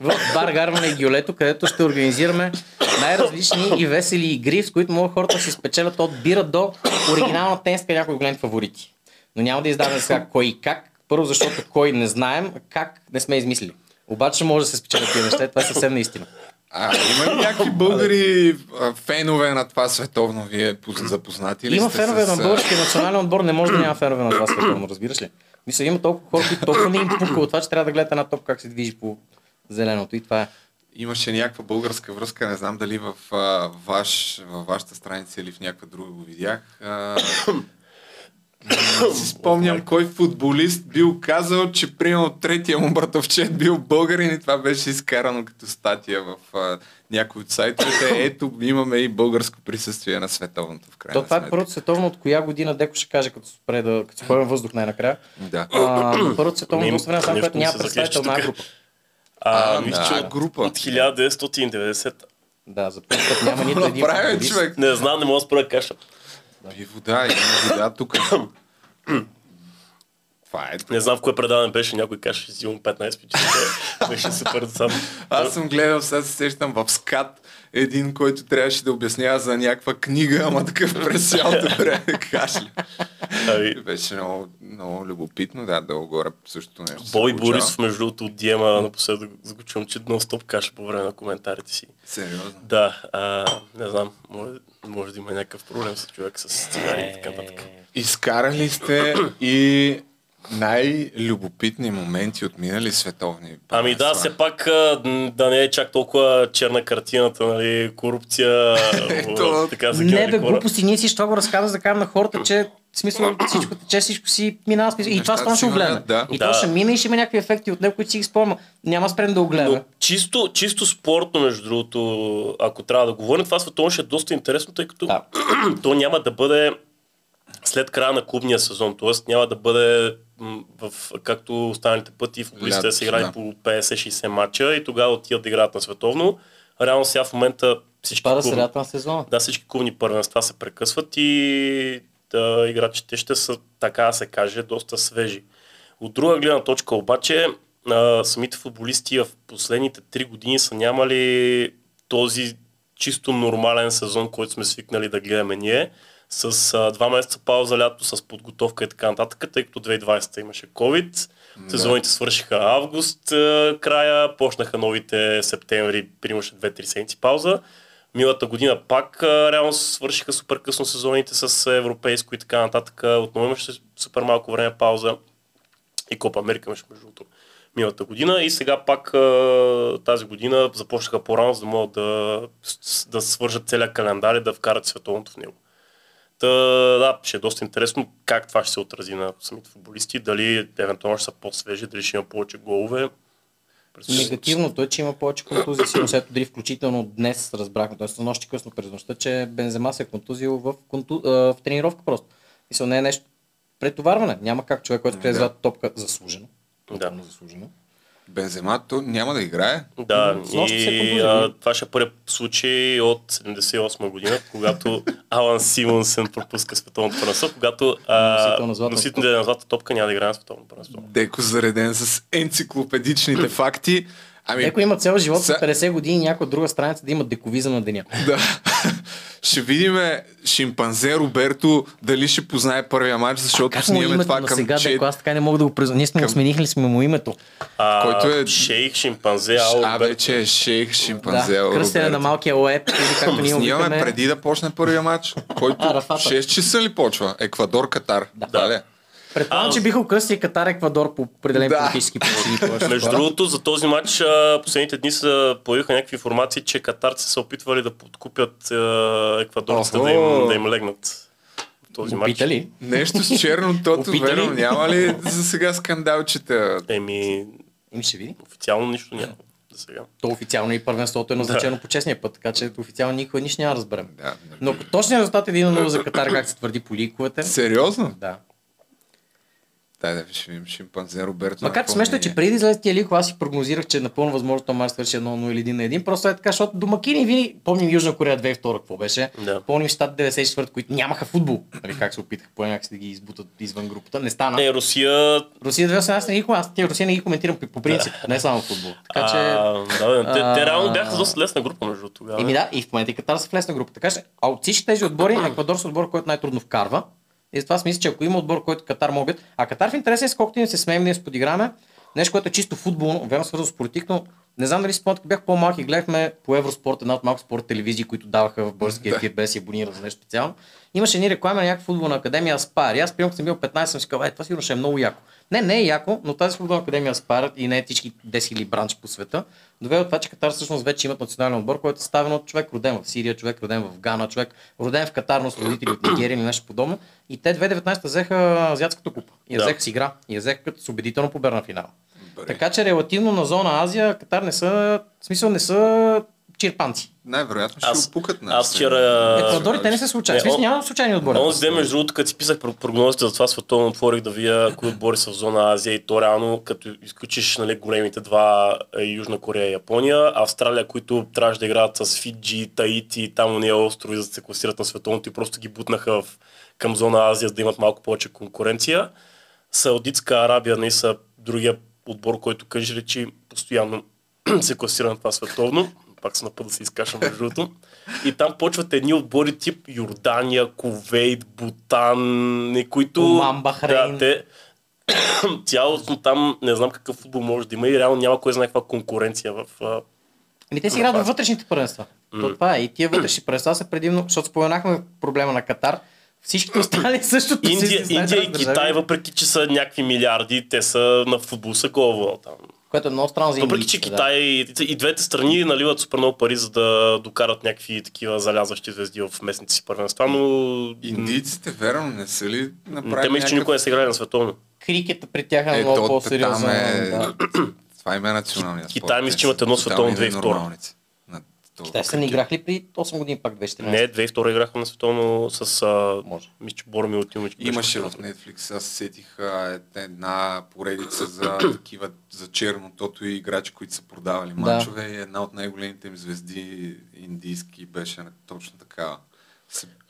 в бар Гарвана и Гиолето, където ще организираме най-различни и весели игри, с които могат хората да си спечелят от бира до оригинална тенска някои големи фаворити. Но няма да издаваме сега кой и как. Първо, защото кой не знаем, как не сме измислили. Обаче може да се спечелят тези неща, това е съвсем наистина. А, има ли някакви българи фенове на това световно? Вие запознати ли Има сте фенове с... на българския национален отбор, не може да няма фенове на това световно, разбираш ли? Мисля, има толкова хора, които толкова не им пука от това, че трябва да гледате една топ как се движи по зеленото и това е. Имаше някаква българска връзка, не знам дали в, а, ваш, във вашата страница или в някаква друга го видях. А, си спомням кой футболист бил казал, че примерно третия му братовчет бил българин и това беше изкарано като статия в а, някои от сайтовете. Ето, имаме и българско присъствие на световното в крайна То това е първото световно от коя година, Деко ще каже, като спре да, като спре въздух най-накрая. Да. А, първото световно доста време, само което няма представител на група. А, а мисля, че група. От 1990. Да, за първи път няма нито един Направи, човек. Не знам, не мога да спра каша. И вода, и вода тук. Това е. Не знам в кое предаване беше, някой каже, че си имам 15 пъти. беше супер сам. Аз съм гледал, сега се сещам в скат, един, който трябваше да обяснява за някаква книга, ама такъв през цялото време кашля. Ами... Беше много, много любопитно, да, долу горе същото нещо. Бой Борисов, между другото, от Диема напоследък го чувам, че нон стоп каша по време на коментарите си. Сериозно? Да, а, не знам, може, може да има някакъв проблем с човек с цигари и така нататък. Изкарали сте и най-любопитни моменти от минали световни Ами да, все пак да не е чак толкова черна картината, нали, корупция, Ето, така се Не бе, глупости, ние си това го разказваме, за да кажем на хората, че в смисъл всичко тече, всичко си минава. Смисъл. И това стана ще го гледаме. Да. И Да. то ще мине и ще има някакви ефекти от него, които си ги спомня. Няма спрем да го гледаме. Но чисто, чисто спортно, между другото, ако трябва да говорим, това световно ще е доста интересно, тъй като Да. то няма да бъде след края на клубния сезон, т.е. няма да бъде в, както останалите пъти футболистите да се играят да. по 50-60 матча и тогава отиват да играят на световно. Реално сега в момента всички, Пада клубни, на сезона. да, всички клубни първенства се прекъсват и да, играчите ще са, така да се каже, доста свежи. От друга гледна точка обаче, а, самите футболисти в последните три години са нямали този чисто нормален сезон, който сме свикнали да гледаме ние, с а, два месеца пауза лято, с подготовка и така нататък, тъй като 2020 имаше COVID, сезоните свършиха август а, края, почнаха новите септември, примаше 2-3 седмици пауза. Миналата година пак а, реално свършиха супер късно сезоните с европейско и така нататък. Отново имаше супер малко време пауза. И Копа Америка имаше между другото миналата година. И сега пак тази година започнаха по-рано, за да могат да, да свържат целият календар и да вкарат световното в него. Та, да, ще е доста интересно как това ще се отрази на самите футболисти, дали евентуално ще са по-свежи, дали ще има повече голове. Негативното е, че има повече контузии. След дори включително днес разбрахме, т.е. нощи късно през нощта, че Бензема се е контузил в, конту... в тренировка просто. Мисля, не е нещо претоварване. Няма как човек, който да. Да. топка заслужено. Да. Заслужено. Бензема, то няма да играе. Да, и а, това ще е първият случай от 78 година, когато Алан Симонсън пропуска световното първенство, когато носителите на златата топка няма да играе на световно първенство. Деко зареден с енциклопедичните факти. Ами, Ако има цял живот Са- с 50 години някоя друга страница да има дековизъм на деня. да. ще видим шимпанзе Роберто дали ще познае първия матч, защото Как му снимаме името това на към сега, че... дека аз така не мога да го призна. Ние сме Към- сменихли сме му името. А, Който е- Шейх, шимпанзе, А, Алберт. вече е шейх шимпанзе Да, кръстене на малкия лоеб, или както ние Снимаме викаме. преди да почне първия матч, който Арафата. 6 часа ли почва? Еквадор, Катар. Да. да. Предполагам, че биха окръстили Катар Еквадор по определени Да. политически причини. Между другото, за този матч последните дни са появиха някакви информации, че катарци са се опитвали да подкупят еквадорците да им, да им легнат този матч. Ли? Нещо с черно тото, Опита ли? верно, няма ли за сега скандалчета? Еми, Еми ще види. официално нищо няма за сега. То официално и първенството е назначено Да. по честния път, така че официално никой нищо няма да разберем. Да, Но точният резултат е 1 на 0 за Катар, как се твърди по ликовете. Сериозно? Да. Дай да ще видим шимпанзе Роберто. Макар че смешно е, че преди да излезе тия ликове, аз си прогнозирах, че е напълно възможно този мач свърши 1-0 или 1 на 1. Просто е така, защото домакини винаги, помним Южна Корея 2002, какво беше? Да. Помним щат 94, които нямаха футбол. Нали, как се опитаха по някакси да ги избутат извън групата. Не стана. Е, Русия... Русия 2018 не ги аз тия Русия не ги коментирам по- принцип, не само футбол. Така че... А, да, да, те, те а, реално бяха с доста лесна група между тогава. Еми да, и в момента и Катар са в лесна група. Така че, а от всички тези отбори, Еквадор са отбор, който най-трудно вкарва. И затова си мисля, че ако има отбор, който Катар могат. А Катар в интересен е, колкото и да се смеем, ние се подиграме. Нещо, което е чисто футболно, верно свързано с политик, но не знам дали спомняте, бях по-малки, гледахме по Евроспорт, една от малко спорт телевизии, които даваха в българския ефир, без да се абонира за нещо специално. Имаше едни реклами на някаква футболна академия Аспар. И аз, примерно, съм бил 15, съм си казал, е, това сигурно ще е много яко. Не, не е яко, но тази футболна академия Аспар и не е всички 10 000 бранч по света, доведе от това, че Катар всъщност вече имат национален отбор, който е ставен от човек роден в Сирия, човек роден в Гана, човек роден в Катар, но с родители от Нигерия или нещо подобно. И те 2019 взеха азиатската купа. И я Да. взеха с игра. И я взеха като с убедително победа на финал. Така че релативно на зона Азия, Катар не са, в смисъл не са черпанци. Най-вероятно ще Аз- опукат на Аз вчера... Еквадор и те не са случайни. Смисъл, он- няма случайни отбори. Онзи ден, между другото, като си писах про- прогнозите за това световно, отворих да видя кои отбори са в зона Азия и то реално, като изключиш нали, големите два е, Южна Корея и Япония, Австралия, които трябваше да играят с Фиджи, Таити, там уния острови, за да се класират на световното и просто ги бутнаха в, към зона Азия, за да имат малко повече конкуренция. Саудитска Арабия не са другия отбор, който кажи речи постоянно се класира на това световно. Пак са на път да се изкашам между другото. И там почват едни отбори тип Йордания, Ковейт, Бутан, които... Оман, Бахрейн. Да, те... Цялостно там не знам какъв футбол може да има и реално няма кой знае каква конкуренция в... Ами те си играят във вътрешните първенства. То това е. И тия вътрешни първенства са предимно, защото споменахме проблема на Катар. Всичките останали същото си Индия, си Индия и Китай, въпреки че са някакви милиарди, те са на футбол са там което е много странно за Въпреки, че Китай да. и, и двете страни наливат супер много пари, за да докарат някакви такива залязващи звезди в местните си първенства, но... Индийците, верно, не са ли направили Те мисля, че никой не се играе на световно. Крикета при тях е, е много по-сериозно. Е... Да. Това им е националния. Китай мисля, че имат едно световно две и 2. Китайците не играх ли при 8 години пак 2014? Не, 2002 играха на световно с а, Може. Мич Бороми от Имич. Имаше в Netflix, аз сетих една поредица за такива за чернотото и играчи, които са продавали Мачове, Да. И една от най-големите им звезди индийски беше точно такава.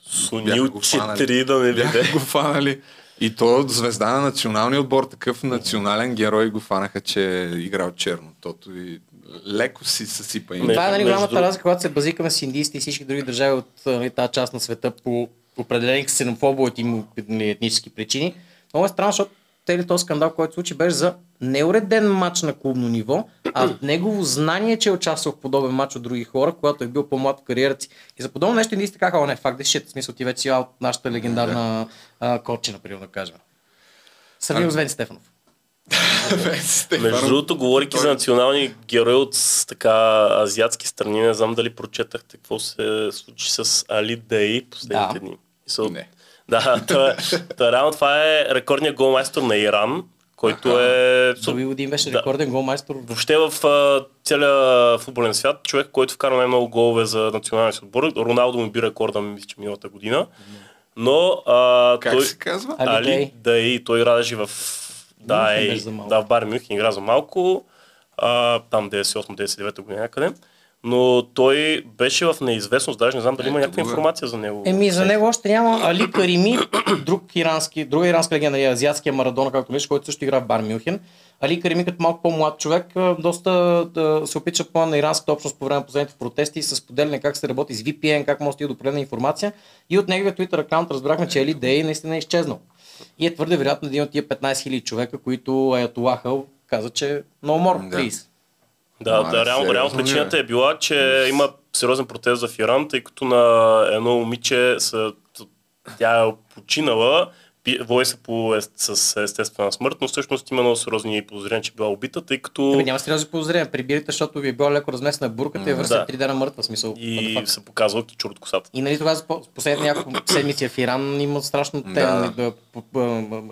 Сунил 4 да не биде. го фанали. И то звезда на националния отбор, такъв национален герой го фанаха, че е играл черно тото и леко си съсипа. Това е нали, между голямата друг- разлика, когато се базикаме с индийците и всички други държави от нали, тази част на света по определени ксенофобови нали, етнически причини. Много е странно, защото цели този скандал, който се случи, беше за неуреден матч на клубно ниво, а негово знание, че е участвал в подобен матч от други хора, когато е бил по-млад в кариерата си. И за подобно нещо индийците казаха, о не, факт, да shit, в смисъл ти вече си от нашата легендарна а, кочина, примерно да кажем. Сравнил с Вен Стефанов. Между другото, говорики за национални герои от така азиатски страни, не знам дали прочетахте какво се случи с Али Дей последните Да. дни. Са- Не. Да, това, това, реално това е рекордният голмайстор на Иран, който е... Доби Удин беше Да. рекорден голмайстор. Въобще в а, целия футболен свят, човек, който вкара най-много голове за националния си отбор, Роналдо му би рекорда, мисля, че миналата година. Но а, Как той... се казва? Али Дей. Дей, той радеше в... Да, Мюнхен е, беше за малко. да, в Бар Мюнхен игра за малко, а, там 98-99 година някъде. но той беше в неизвестност, даже не знам дали има Ето някаква е. информация за него. Еми, за него още няма Али Карими, друг ирански, друга иранска легенда, е азиатския Марадона, както беше, който също игра в Бар Мюнхен. Али Карими, като малко по-млад човек, доста да се опича по на иранската общност по време на последните протести и с поделяне как се работи с VPN, как може да стига до определена информация. И от неговия Twitter аккаунт разбрахме, че Али Дей наистина е изчезнал. И е твърде вероятно един от тия 15 000 човека, които Аятолаха каза, че no more, please. Да, Ама, да реално, реално е? причината е била, че има сериозен протест в Иран, тъй като на едно момиче са, тя е починала, води се по, ес- с естествена смърт, но всъщност има много сериозни подозрения, че е била убита, тъй като Ами няма сериозни подозрения. Прибирате, защото ви е била леко размесена бурката и е върсят Да. три дена мъртва смисъл. и се показва кичур от косата. И нали тогава за по- последните няколко седмици в Иран има страшно те, Да. нали, да,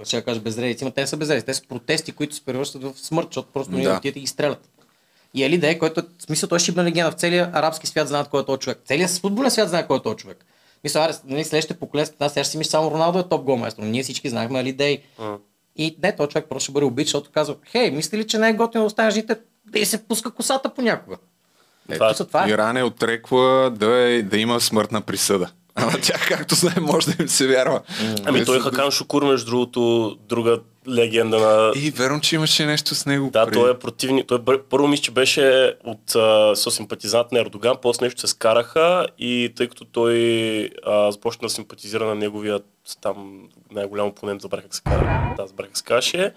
ще кажа безредици, но те не са безредици, те са протести, които се превръщат в смърт, защото просто ние Да. отидат и ги стрелят. И Али Дей, който е, в смисъл, той е шибна легенда в целия арабски свят знаят кой е този човек. Целият футболен свят знае кой е този човек. Мисля, аре, нали, следващите поколения, аз сега ще си мисля, само Роналдо е топ голмайстор, но ние всички знаехме Али Дей. И не, този човек просто ще бъде убит, защото казва, хей, мисли ли, че не е готино да остане жените да й се пуска косата понякога? Това, Ето, това е. Иран е отрекла да, е, да има смъртна присъда. Ама тя, както знаем, може да им се вярва. Ами той е Хакан Шукур, между другото, друга легенда на... И верно, че имаше нещо с него. Да, преди. той е противник. Той бър- първо мисля, че беше от а, симпатизант на Ердоган, после нещо се скараха и тъй като той а, започна да симпатизира на неговия там най-голям опонент, забрах как се казва, да, забрах как се казваше,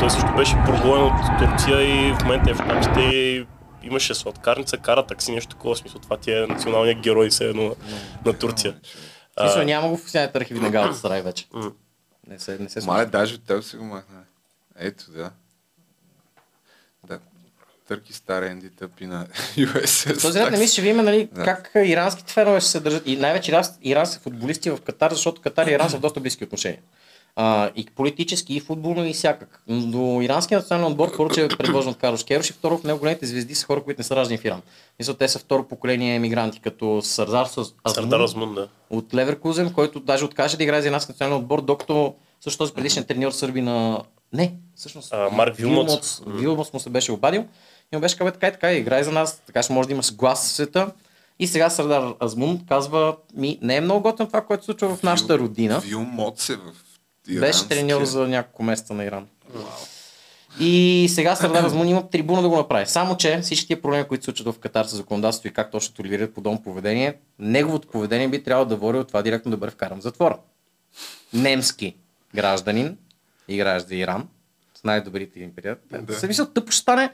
той също беше прогонен от Турция и в момента е в щатите и имаше сладкарница, кара такси, нещо такова, смисъл това ти е националният герой все едно на, на Турция. Смисъл, няма го в официалните архиви на Галата Сарай вече. Не се, не се Мале, даже теб си го махна. Ето, да. Да. Търки стар Енди тъпи на USS. Този ред не мисля, че видим нали, Да. как иранските фенове ще се държат. И най-вече иран- ирански футболисти в Катар, защото Катар и Иран са в доста близки отношения. А, и политически, и футболно, и всякак. Но иранския национален отбор, първо, че е предложен от Карлош Керош и второ, в него големите звезди са хора, които не са раждани в Иран. Мисля, те са второ поколение емигранти, като Сардар Азмун да. от Леверкузен, който даже откаже да играе за ирански национален отбор, докато също този предишен треньор сърби на... Не, всъщност. А, Марк Вилмотс. Вилмотс, Вилмотс му се беше обадил. И му беше казал, «Бе, така и така, играй за нас, така ще може да имаш глас в света. И сега Сардар Азмун казва, ми не е много готино това, което се случва в нашата родина. Вил Моц е в Беше иранския. треньор за няколко месеца на Иран. И сега Сардар Азмун има трибуна да го направи. Само, че всички тия проблеми, които се случват в Катар с законодателство и как точно толерират подобно поведение, неговото поведение би трябвало да води от това директно да бъде вкаран в затвора. Немски гражданин, играещ за Иран, с най-добрите им приятели. Да. Се мисля, тъпо ще стане.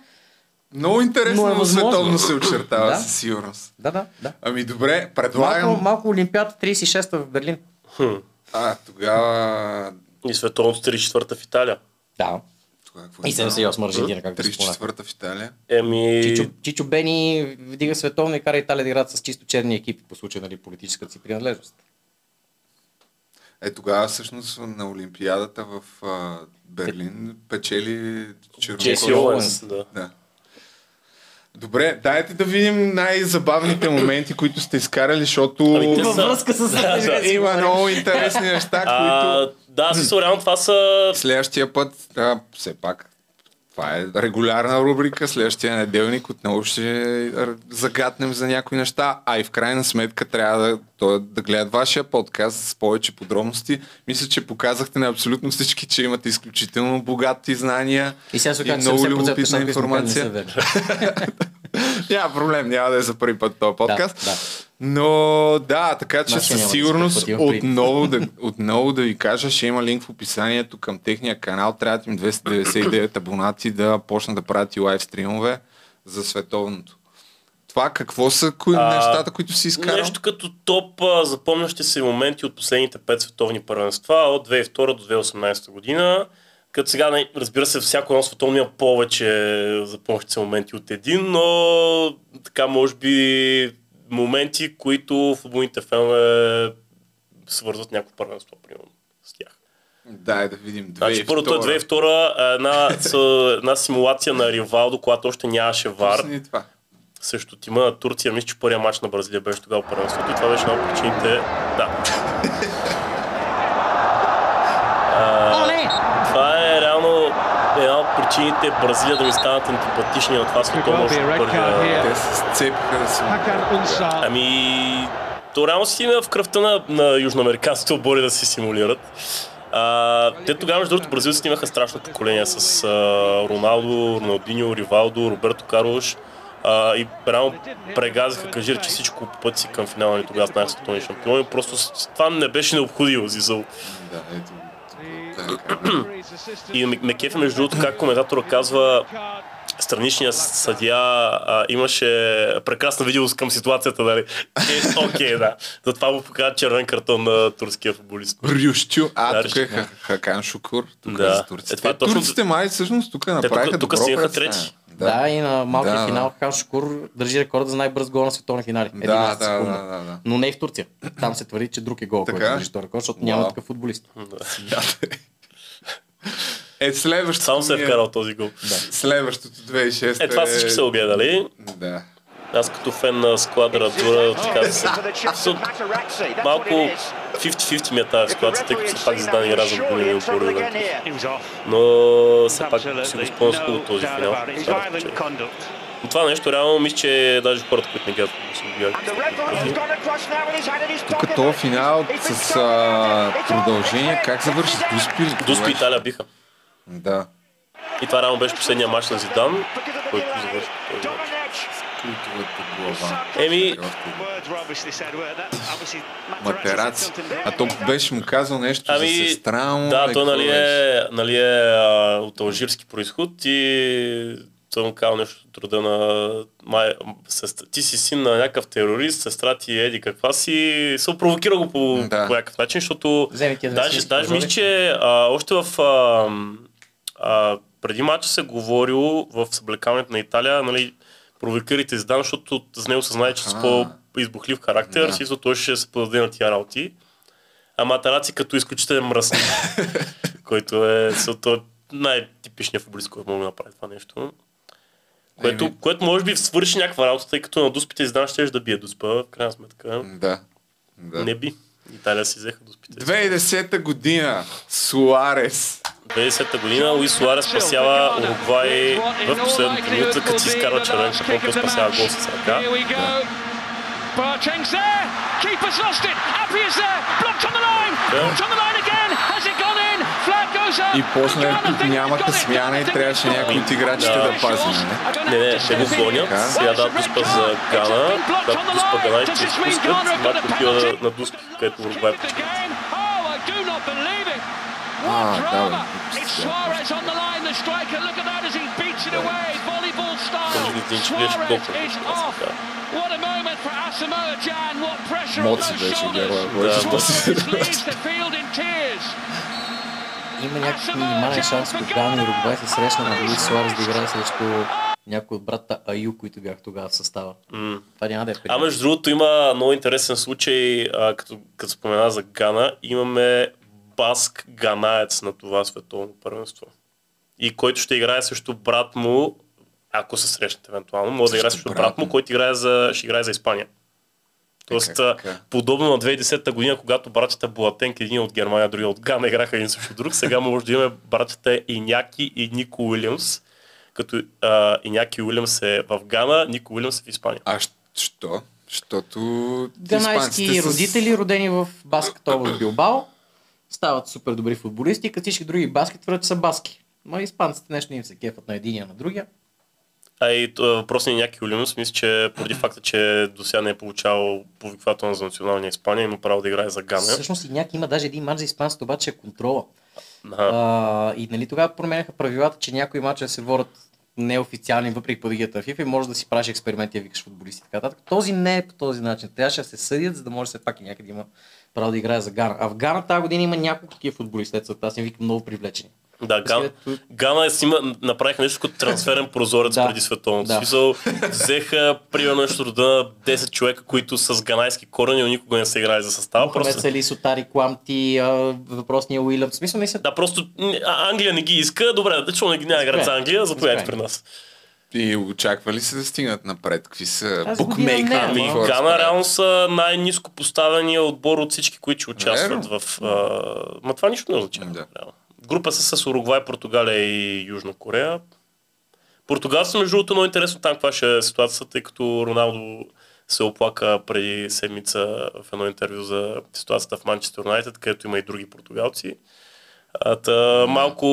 Много интересно, Но е възможно. световно се очертава Да. със сигурност. Да, да, да. Ами добре, предлагам... Малко, малко Олимпиада 36-та в Берлин. Хм. А, тогава... И световното 34-та в Италия. Да. Тогава какво И 78 Аржентина, както се спомена. 34-та в Италия. Еми... Чичо, Чичо Бени вдига световно и кара Италия да играят с чисто черни екипи по случай нали, политическата си принадлежност. Е, тогава всъщност на Олимпиадата в а, Берлин печели Джеси Чернокож. Оуенс, да. Да. Добре, дайте да видим най-забавните моменти, които сте изкарали, защото Ами те Във са- връзка с Да, да. има много интересни неща, които А, да, реално това са... следващия път, да, все пак, това е регулярна рубрика, следващия неделник отново ще загатнем за някои неща, а и в крайна сметка трябва да, то, да гледат вашия подкаст с повече подробности. Мисля, че показахте на абсолютно всички, че имате изключително богати знания И сега се и много 70% любопитна информация. Няма проблем, няма да е за първи път този подкаст. Да, да. Но да, така че Нашия със няма да сигурност се препътим преди. отново да, отново да ви кажа, ще има линк в описанието към техния канал. Трябват им 299 абонати да почнат да правят и лайв стримове за световното. Това какво са кои, А, нещата, които си изкарал? Нещо като топ а, запомнящи се моменти от последните пет световни първенства от 2002 до 2018 година. Като сега, не- разбира се, всяко едно световно има повече запомнящи се моменти от един, но така може би моменти, които футболните фенове свързват някакво първенство, примерно, с тях. Дай да видим. Значи първото е 2002. 2002 една, една симулация на Ривалдо, когато още нямаше вар. Това. Срещу тима на Турция, мисля, че първият матч на Бразилия беше тогава първенството и това беше една от причините. Да. Причините Бразилия да ми станат антипатични на това световно още първия. Те се сцепиха да се... Ами, то реално си има в кръвта на, на южноамериканските отбори да се симулират. А, те тогава, между другото, бразилците имаха страшно поколение с а, Роналдо, Роналдиньо, Ривалдо, Роберто Карлош. А, и реално прегазаха кажира, че всичко по пъти си към финала ни тогава станаха световни шампиони. Просто това не беше необходимо, Зизъл. Да, ето. И ме, ме кефе, между другото, как коментатора казва, страничният съдия а, имаше прекрасна видео към ситуацията, нали? Е, окей, да. Затова му показва червен картон на турския футболист. Рющу. А, Да, тук е да. Хакан Шукур. Тук Да. е за турците. Е, това е Те, точно- Турците май всъщност тук Те направиха тук, тук добро стигнаха трети. Да, и на малкия Да, да. финал Хан Шукур държи рекорда за най-бърз гол на световни финали. Да, 11 да, да, да, да. Но не и в Турция. Там се твърди, че друг е гол, който Така? държи този рекорд, защото няма такъв футболист. Е, следващото Само се е вкарал този гол. Следващото 2006 Е, това всички са го гледали. Да. Аз като фен на складра Дура, така се... се- Малко 50-50 ми е тази ситуация, тъй като все пак Зидан игра за големи отбори. да. Но все пак си го спомням с хубаво този финал. Но това нещо реално мисля, че даже хората, които не гледат, са го гледали. Тук този финал с а, продължение, как завърши? Дуспи? Дуспи Италия биха. Да. И това реално беше последния матч на Зидан, който завърши по този матч. Култовата глава. Еми, Матераци. А то беше му казал нещо Ами, за сестра му. да, ли, той какво нали е, нали е а, от алжирски происход и той му казал нещо от рода на май, сестра, ти си син на някакъв терорист, сестра ти е еди каква си, се провокира го по, Да. по някакъв начин, защото Вземи ти даже, даже мисля, че а, още в а, а, преди мача се говорило в съблекаването на Италия, нали, провокирайте Зидан, защото за него се знае, че с по-избухлив характер, Да. си той ще се подаде на тия работи. А Матараци като изключителен мръсник, който е е най-типичният футболист, който мога да направи това нещо. Което, Еми. което може би свърши някаква работа, тъй като на дуспите Зидан ще да бие дуспа, в крайна сметка. Да. да. Не би. Италия си взеха дуспите. 2010 година. Суарес. 2010 година Луис Суарес спасява Уругвай в последната минута, като си изкарва червен картон, който спасява гол с ръка. Boateng's there. Keeper's lost it. Appy is there. Blocked on the line. Yeah. Blocked on the line again. Has it gone in? Flag goes up. И после нямаха смяна и трябваше някой от играчите да пази. нали? Не, не, те го гонят. Сега дадат дуспа за Гана. Дадат дуспа Гана и ще изпускат. Матч отива на дуспа, където Уругвай почва. What бе. drama. It's Suarez on the line, the striker. Look at that as he beats it away, volleyball style. Този един че беше Suarez доктор. is off. What a moment for Asamoah Gyan. What pressure on Моци those беше shoulders. герой. Да, Който Моци. спаси. Leaves the field in tears. Има някакъв минимален шанс, когато Гана и Уругвай се срещна на Луис Суарес да играе срещу някой от брата Аю, които бяха тогава в състава. Това няма да е А между другото има много интересен случай, а, като, като спомена за Гана, имаме баск ганаец на това световно първенство. И който ще играе срещу брат му, ако се срещнат евентуално, може да играе Срещу брат брат му, който играе за, ще играе за Испания. Тоест, как, а, как? подобно на 2010 година, когато братята Буатенк, един от Германия, другия от Гана, играха един срещу друг, сега може да имаме братята Иняки и Нико Уилямс, като а, Иняки Уилямс е в Гана, Нико Уилямс е в Испания. А що? Защото Ганайски родители, родени в баската област Билбао, стават супер добри футболисти, като всички други баски твърдят, че са баски. Ма испанците нещо не им се кефат на единия на другия. А и т- въпросният някакви Олимус, мисля, че поради факта, че до сега не е получавал повиквателно за националния Испания, има право да играе за Гана. Всъщност и някак има даже един матч за испанците, обаче е контрола. А, и нали тогава променяха правилата, че някои мачове се водят неофициални, въпреки подигията на FIFA и може да си правиш експерименти, и викаш футболисти и така нататък. Този не е по този начин. Трябваше да се съдят, за да може все пак и някъде има право да играе за Гана. А в Гана тази година има няколко такива футболисти, аз им викам много привлечени. Да, Гана, Гана е си има, направиха нещо като трансферен прозорец Да. преди световното. Да. Смисъл, взеха примерно нещо рода на 10 човека, които с ганайски корени, но никога не са играли за състава. Мохамед Просто, Сали, Сотари, Кламти, въпросния Уилям. В смисъл, мисля, да, просто Англия не ги иска. Добре, да чу не ги няма играят за Англия, заповядайте при нас. И очаква ли се да стигнат напред? Какви са ама- Ами, Гана реално са най-низко поставения отбор от всички, които участват Верно. в... А... Ма това нищо не означава. Да. група са с Уругвай, Португалия и Южна Корея. Португалците, между другото, много интересно там каква ще е ситуацията, тъй като Роналдо се оплака преди седмица в едно интервю за ситуацията в Манчестър Юнайтед, където има и други португалци. А, та, малко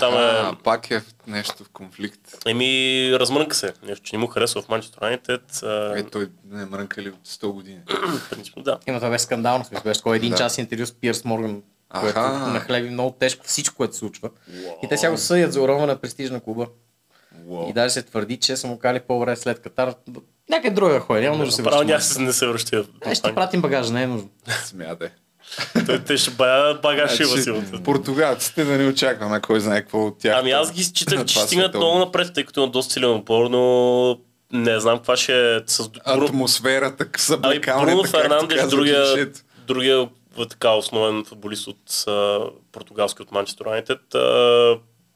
там е... пак е в нещо в конфликт. Еми, размрънка се. Нещо, че не му харесва в Манчестър Юнайтед. Е, той не е мрънкали от 100 години. Принципно, да. Има това беше скандално. смисъл, Беше такова един Да. час интервю с Пирс Морган, което Аха. нахлеби много тежко всичко, което се случва. И те сега го съдят за уронване на престиж на клуба. И даже се твърди, че са му кали по-добре след Катар. Някъде друга ходи, няма нужда да се Право връща. няма се- не се връща. Е, ще пратим багажа, не е нужно. Смятай. Той, те ще бая има Значи, силата. Португалците да не очакваме кой знае какво от тях. Ами аз ги считах, че ще стигнат много напред, тъй като има доста силен отбор, но не знам каква ще е с Атмосферата, Ами съблекаването, Бруно Фернандеш, другия, другия в така основен футболист от а, португалски от Манчестър Юнайтед.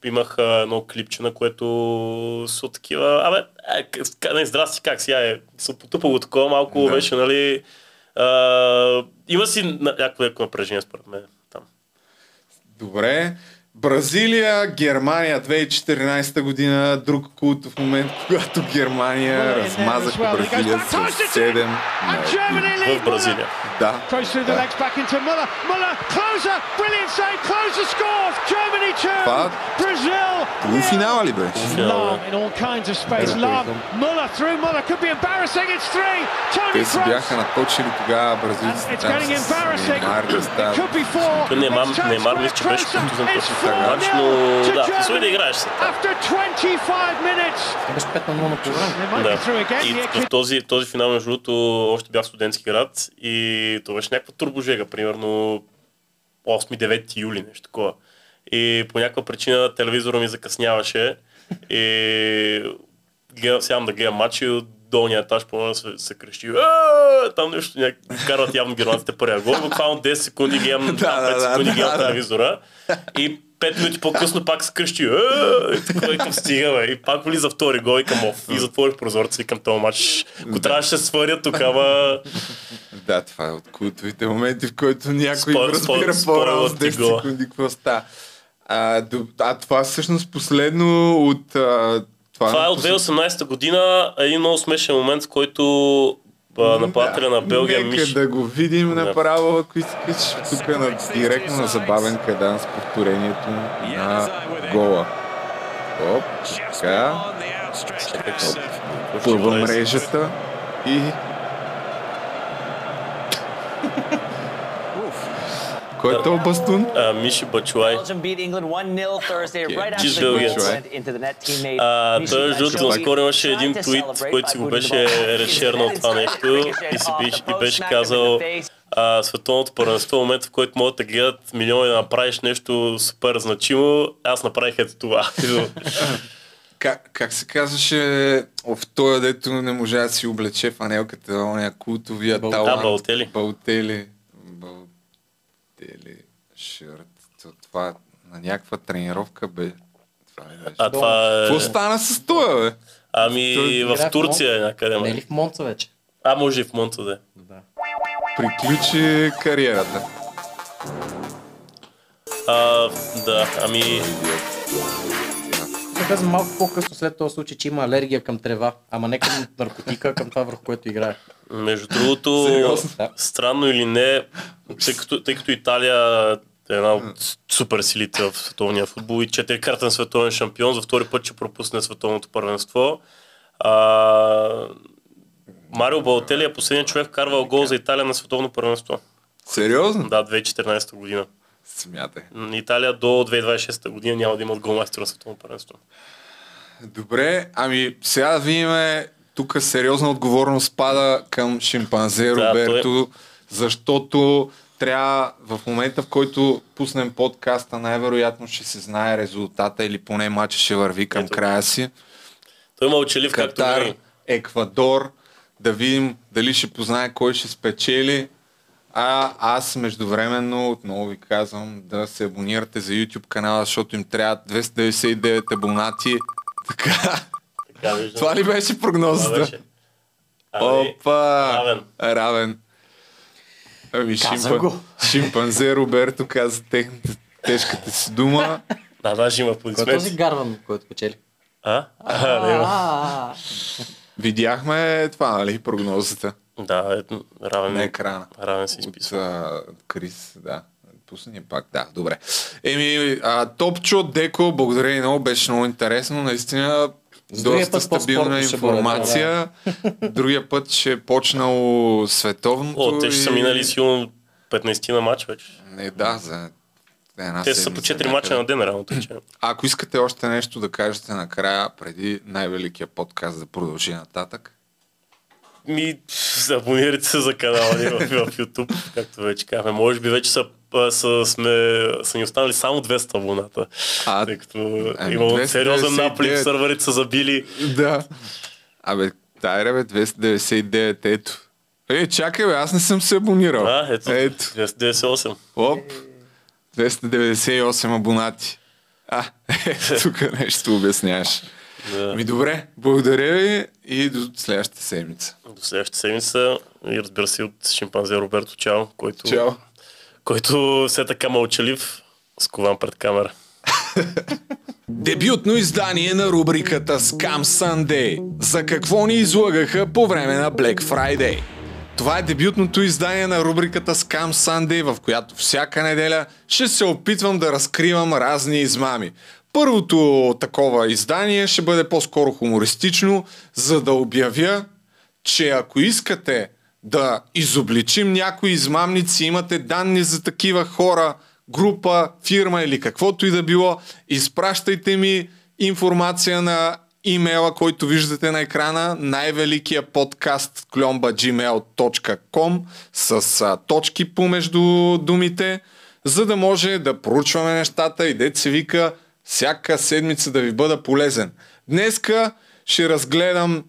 Имах а, едно клипче, на което са такива... Абе, е, не, здрасти, как сега е? Съм потъпало такова, малко Да. беше, нали... Има си някакво леко напрежение, според мен. Там. Добре. Бразилия, Германия 2014 година, друг култов момент, когато Германия размазаха Бразилия с 7 на 1. В Бразилия. Да. Да. Това Brazil. полуфинала ли беше? Те си бяха наточили тогава бразилците там с. Неймар да стават. мисля, че беше контузен точно в матч, 4-0 но to да, в да играеш се. After 25 minutes. Беше 5 на 0 на половина. Да. И в този, този финал, между другото, още бях студентски град и то беше някаква турбожега, примерно 8-9 юли, нещо такова. И по някаква причина телевизора ми закъсняваше и гледам, сядам да гледам матч и от долния етаж по се, се крещи там нещо, няк... карат явно германците първия гол, буквално 10 секунди гледам, Да, там, 5 да, да, секунди да, гледам да. телевизора и 5 минути по-късно пак се крещи «Ааа!» и такова викам стига, бе. И пак влиза втори гол и към оф. И затворих прозореца и към този матч. Ако трябваше да се сваря тук, ама Да, това е от култовите моменти, в който някой Спой- разбира по-рано с спойлът ти 10 гола. секунди какво става. А, а това всъщност последно от... А, това, Това е от 2018 година, един много смешен момент, в който нападателя на Белгия Нека Миш... да го видим Да. направо, ако искаш, тук на, директно на забавен кадан с повторението на гола. Оп, така. Първа мрежата и... Кой е този бастун? Миши Бачуай. Белгиец. А, той между другото наскоро имаше един твит, в който си го беше решернал това нещо и, си беше, и беше казал а, световното първенство, в момента в който могат да гледат милиони да направиш нещо супер значимо, аз направих ето това. Как, как се казваше в този, дето не можа да си облече фанелката, ония култовия Бал- талант. Да, Балтели. Балтели. Балтели. Шърт. То Това на някаква тренировка бе. Това ли беше? А това е... Какво стана с това, бе? Ами в Турция е някъде. Не е ли в Монца вече? А, може и в Монта да е. Приключи кариерата. А, да, ами... Ще казвам малко по-късно след този случай, че има алергия към трева, ама не към наркотика, а към това върху което играе. Между другото, Сериозно? странно или не, тъй като, тъй като Италия е една от супер силите в световния футбол и четирикратен световен шампион, за втори път ще пропусне световното първенство. А, Марио Балтели е последният човек вкарвал гол за Италия на световно първенство. Сериозно? Да, 2014 година. Смятай. Италия до 2026 година няма да имат голмайстор на световно първенство. Добре, ами сега да видим, тук сериозна отговорност пада към шимпанзе Да, Роберто, защото трябва в момента, в който пуснем подкаста, най-вероятно ще се знае резултата или поне матча ще върви към края си. Той мълчалив, както Катар, винаги. Еквадор, да видим дали ще познае кой ще спечели. А аз междувременно отново ви казвам да се абонирате за YouTube канала, защото им трябват 299 абонати. Така. Така, виждам. Това ли беше прогнозата? Беше. Ами, Опа! равен. Равен. Ами шимпан... го. шимпанзе Роберто каза техните тежката си дума. Да, даже има Кой е аплодисменти. този Гарван, който печели? А? А, не, А, Видяхме това, нали, прогнозата Да, ето, равен, на екрана. равен си От изписва. а, Крис, да. Пусни ни пак, да, добре. Еми, а, Топчо, Деко, благодаря и много, беше много интересно, наистина другия доста стабилна ще бъде, информация. Другия път ще е почнало световното. О, те ще са и- минали сигурно 15 на матч вече. Не, да, за една Те са по седмица 4 мача на ден, че. Ако искате още нещо да кажете накрая, преди най-великия подкаст да продължи нататък. Ми, абонирайте се за канала ни в, в YouTube, както вече казахме. Може би вече са, са, сме, са ни останали само 200 абоната. А, тъй като ами, имало сериозен 299. наплив, сървърите са забили. Да. Абе, дай бе, 299, ето. Е, чакай бе, аз не съм се абонирал. А, ето, ето. 298. Оп, 298 абонати. А, е, тук нещо обясняваш. Да. Ми добре, благодаря ви и до следващата седмица. До следващата седмица и разбира се от шимпанзе Роберто Чао, който, Чао. който все така мълчалив, скован пред камера. Дебютно издание на рубриката Scam Sunday. За какво ни излагаха по време на Black Friday? Това е дебютното издание на рубриката Scam Sunday, в която всяка неделя ще се опитвам да разкривам разни измами. Първото такова издание ще бъде по-скоро хумористично, за да обявя, че ако искате да изобличим някои измамници, имате данни за такива хора, група, фирма или каквото и да било, изпращайте ми информация на имейла, който виждате на екрана, най-великия подкаст кломба.gmail.com с а, точки помежду думите, за да може да проучваме нещата. И се вика всяка седмица да ви бъда полезен. Днеска ще разгледам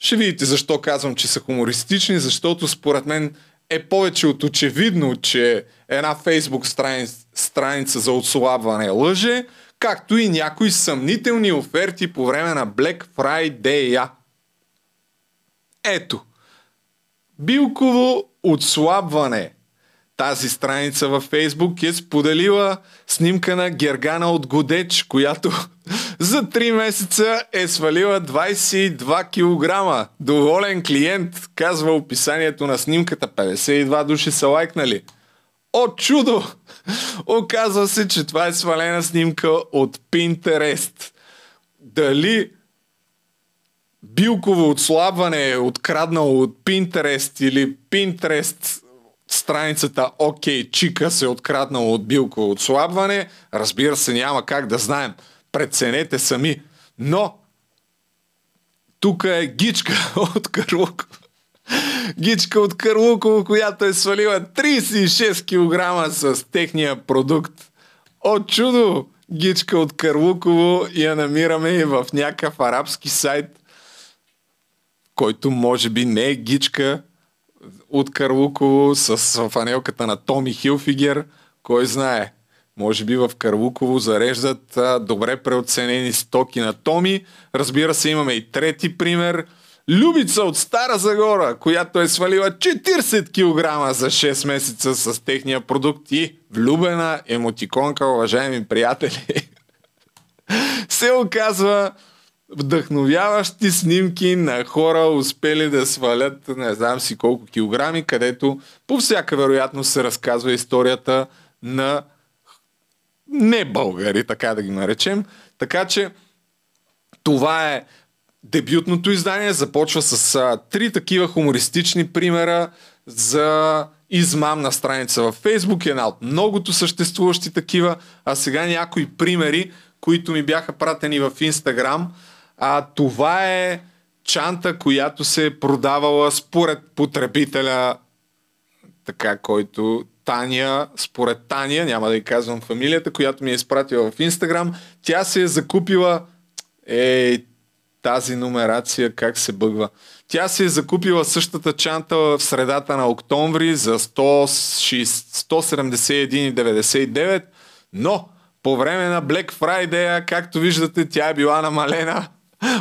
ще видите защо казвам, че са хумористични, защото според мен е повече от очевидно, че една фейсбук страница, страница за отслабване лъже, както и някои съмнителни оферти по време на Black Friday. Ето. Билково отслабване. Тази страница във Фейсбук е споделила снимка на Гергана от Годеч, която за 3 месеца е свалила 22 кг. Доволен клиент, казва описанието на снимката. 52 души са лайкнали. О, чудо! Оказва се, че това е свалена снимка от Pinterest. Дали билково отслабване е откраднало от Pinterest или Pinterest страницата OK Чика се е от билково отслабване, разбира се няма как да знаем. Преценете сами. Но тук е гичка от Карлуково. Гичка от Карлуково, която е свалила 36 кг с техния продукт. О, чудо! Гичка от Карлуково я намираме и в някакъв арабски сайт, който може би не е гичка от Карлуково с фанелката на Томи Хилфигер. Кой знае? Може би в Карлуково зареждат а, добре преоценени стоки на Томи. Разбира се, имаме и трети пример. Любица от Стара Загора, която е свалила 40 кг за 6 месеца с техния продукт и влюбена емотиконка, уважаеми приятели. се оказва вдъхновяващи снимки на хора, успели да свалят не знам си колко килограми, където по всяка вероятност се разказва историята на не българи, така да ги наречем. Така че това е дебютното издание. Започва с а, три такива хумористични примера за измамна страница във Фейсбук, една от многото съществуващи такива, а сега някои примери, които ми бяха пратени в Инстаграм. А това е чанта, която се е продавала според потребителя, така, който Таня, според Таня, няма да й казвам фамилията, която ми е изпратила в Инстаграм, тя се е закупила ей, тази нумерация как се бъгва. Тя се е закупила същата чанта в средата на октомври за 171,99, но по време на Black Friday, както виждате, тя е била намалена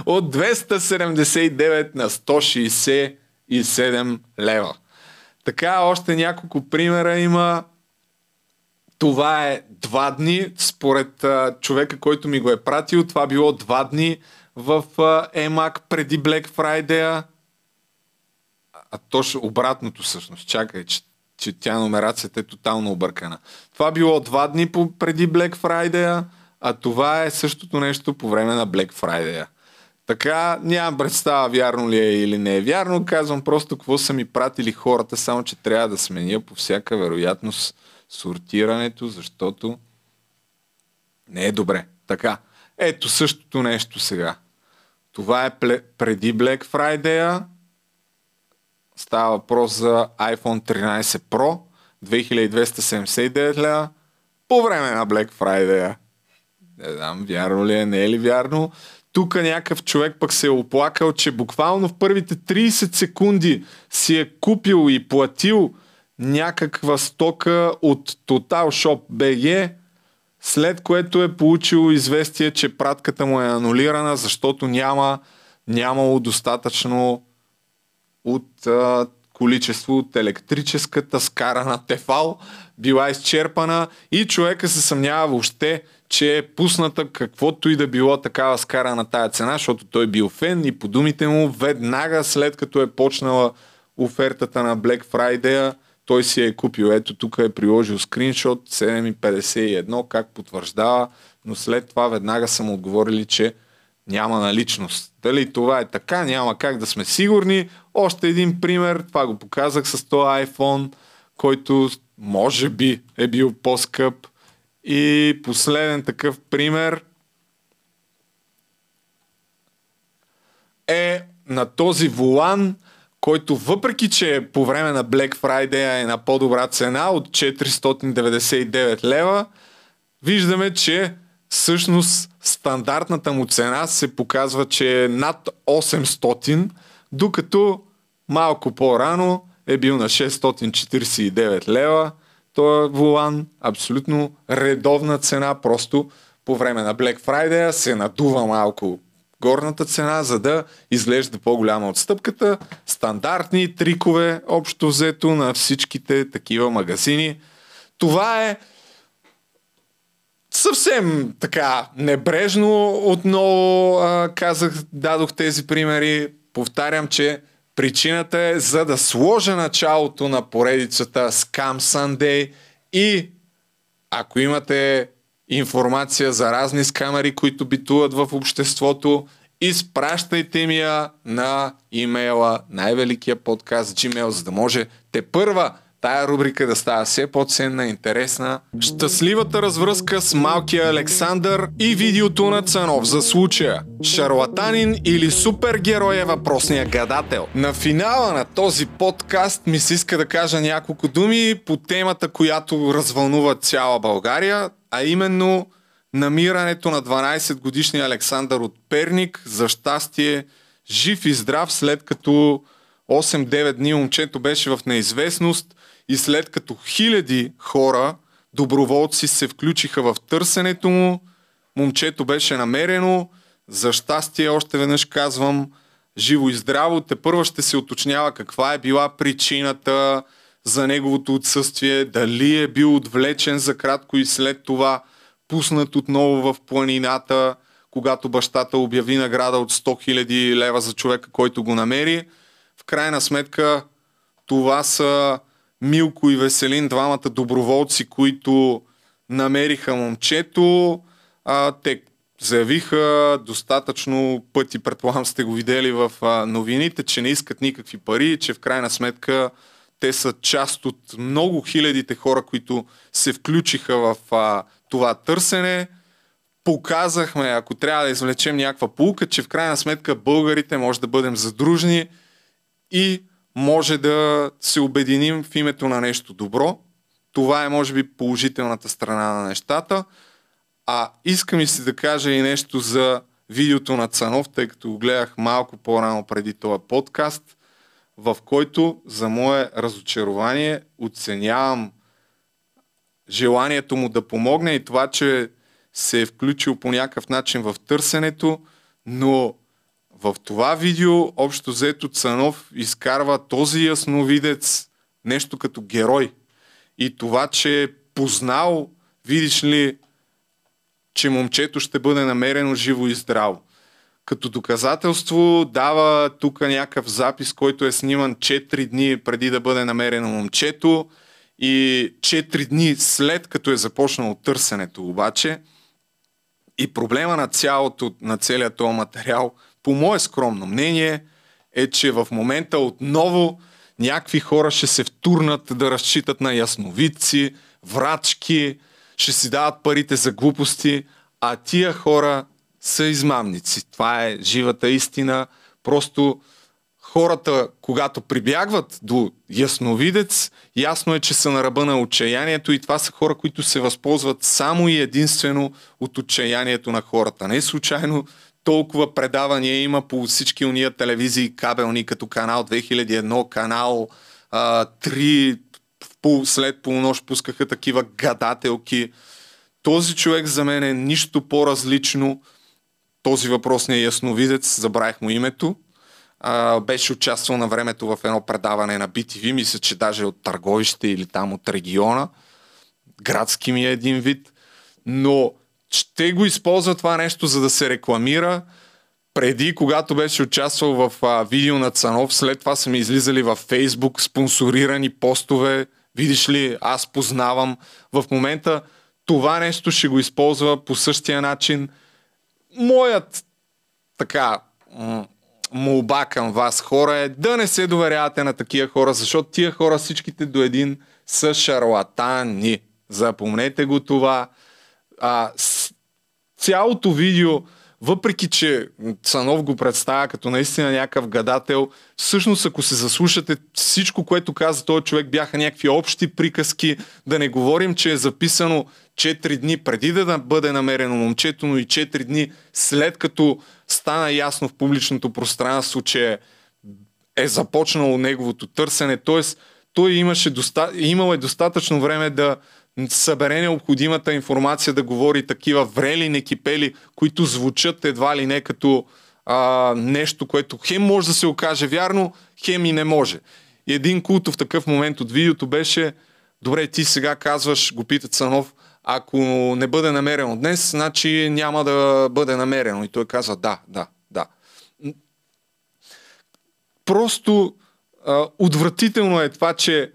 от 279 на 167 лева. Така, още няколко примера има. Това е два дни, според а, човека, който ми го е пратил, това било два дни в EMAC преди Black Friday. А точно обратното всъщност. Чакай, че, че тя номерацията е тотално объркана. Това било два дни по, преди Black Friday, а това е същото нещо по време на Black Friday. Така нямам представа вярно ли е или не е вярно. Казвам просто какво са ми пратили хората, само че трябва да сменя по всяка вероятност сортирането, защото не е добре. Така, ето същото нещо сега. Това е преди Black Friday. Става въпрос за iPhone 13 Pro 2279 лева по време на Black Friday. Не знам, вярно ли е, не е ли вярно. Тук някакъв човек пък се е оплакал, че буквално в първите 30 секунди си е купил и платил някаква стока от Total Shop BG, след което е получил известие, че пратката му е анулирана, защото няма, нямало достатъчно от а, количество от електрическата скара на Тефал, била изчерпана и човека се съмнява въобще, че е пусната каквото и да било такава скара на тая цена, защото той бил фен и по думите му веднага след като е почнала офертата на Black Friday, той си е купил. Ето тук е приложил скриншот 7.51, как потвърждава, но след това веднага са му отговорили, че няма наличност. Дали това е така, няма как да сме сигурни. Още един пример, това го показах с този iPhone, който може би е бил по-скъп. И последен такъв пример е на този волан, който въпреки, че по време на Black Friday е на по-добра цена от 499 лева, виждаме, че всъщност стандартната му цена се показва, че е над 800, докато малко по-рано е бил на 649 лева. Той е волан, абсолютно редовна цена, просто по време на Black Friday се надува малко горната цена, за да изглежда по-голяма отстъпката. Стандартни трикове, общо взето на всичките такива магазини. Това е съвсем така небрежно отново а, казах, дадох тези примери. Повтарям, че причината е за да сложа началото на поредицата Scam Sunday и ако имате информация за разни скамери, които битуват в обществото, изпращайте ми я на имейла най-великия подкаст Gmail, за да може те първа тая рубрика да става все по-ценна, интересна. Щастливата развръзка с малкия Александър и видеото на Цанов за случая. Шарлатанин или супергерой е въпросния гадател. На финала на този подкаст ми се иска да кажа няколко думи по темата, която развълнува цяла България, а именно намирането на 12 годишния Александър от Перник. За щастие, жив и здрав, след като 8-9 дни момчето беше в неизвестност и след като хиляди хора, доброволци се включиха в търсенето му, момчето беше намерено. За щастие, още веднъж казвам, живо и здраво, те първа ще се уточнява каква е била причината за неговото отсъствие, дали е бил отвлечен за кратко и след това пуснат отново в планината, когато бащата обяви награда от 100 000 лева за човека, който го намери. В крайна сметка това са Милко и Веселин, двамата доброволци, които намериха момчето. А, те заявиха достатъчно пъти, предполагам сте го видели в а, новините, че не искат никакви пари, че в крайна сметка те са част от много хилядите хора, които се включиха в а, това търсене. Показахме, ако трябва да извлечем някаква полука, че в крайна сметка българите може да бъдем задружни и може да се обединим в името на нещо добро. Това е, може би, положителната страна на нещата. А искам и си да кажа и нещо за видеото на Цанов, тъй като го гледах малко по-рано преди този подкаст, в който, за мое разочарование, оценявам желанието му да помогне и това, че се е включил по някакъв начин в търсенето, но в това видео общо взето Цанов изкарва този ясновидец нещо като герой. И това, че познал, видиш ли, че момчето ще бъде намерено живо и здраво. Като доказателство дава тук някакъв запис, който е сниман 4 дни преди да бъде намерено момчето и 4 дни след като е започнало търсенето обаче. И проблема на, цялото, на целият този материал, по мое скромно мнение, е, че в момента отново някакви хора ще се втурнат да разчитат на ясновидци, врачки, ще си дават парите за глупости, а тия хора са измамници. Това е живата истина. Просто хората, когато прибягват до ясновидец, ясно е, че са на ръба на отчаянието и това са хора, които се възползват само и единствено от отчаянието на хората. Не случайно толкова предавания има по всички уния телевизии кабелни, като канал 2001, канал а, 3, след полунощ пускаха такива гадателки. Този човек за мен е нищо по-различно. Този въпрос не е ясновидец, забравих му името. А, беше участвал на времето в едно предаване на BTV, мисля, че даже от търговище или там от региона. Градски ми е един вид. Но ще го използва това нещо, за да се рекламира. Преди, когато беше участвал в а, видео на Цанов, след това са ми излизали в Фейсбук спонсорирани постове. Видиш ли, аз познавам. В момента това нещо ще го използва по същия начин. Моят така молба към вас хора е да не се доверявате на такива хора, защото тия хора всичките до един са шарлатани. Запомнете го това. А, цялото видео въпреки че Цанов го представя като наистина някакъв гадател, всъщност ако се заслушате всичко, което каза този човек, бяха някакви общи приказки, да не говорим, че е записано 4 дни преди да бъде намерено момчето, но и 4 дни след като стана ясно в публичното пространство, че е започнало неговото търсене, т.е. той имаше доста... имал е достатъчно време да събере необходимата информация да говори такива врели некипели, които звучат едва ли не като а, нещо, което хем може да се окаже вярно, хем и не може. И един култов такъв момент от видеото беше, добре, ти сега казваш, го питат Санов, ако не бъде намерено днес, значи няма да бъде намерено. И той казва, да, да, да. Просто а, отвратително е това, че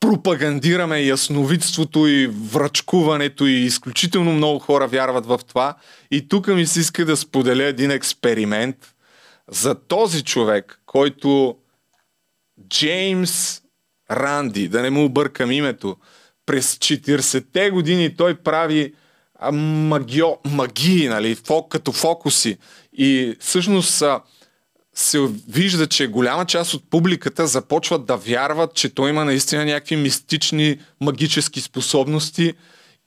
пропагандираме ясновидството и врачкуването и изключително много хора вярват в това. И тук ми се иска да споделя един експеримент за този човек, който Джеймс Ранди, да не му объркам името, през 40-те години той прави магио, магии, нали, като фокуси. И всъщност се вижда, че голяма част от публиката започват да вярват, че той има наистина някакви мистични магически способности.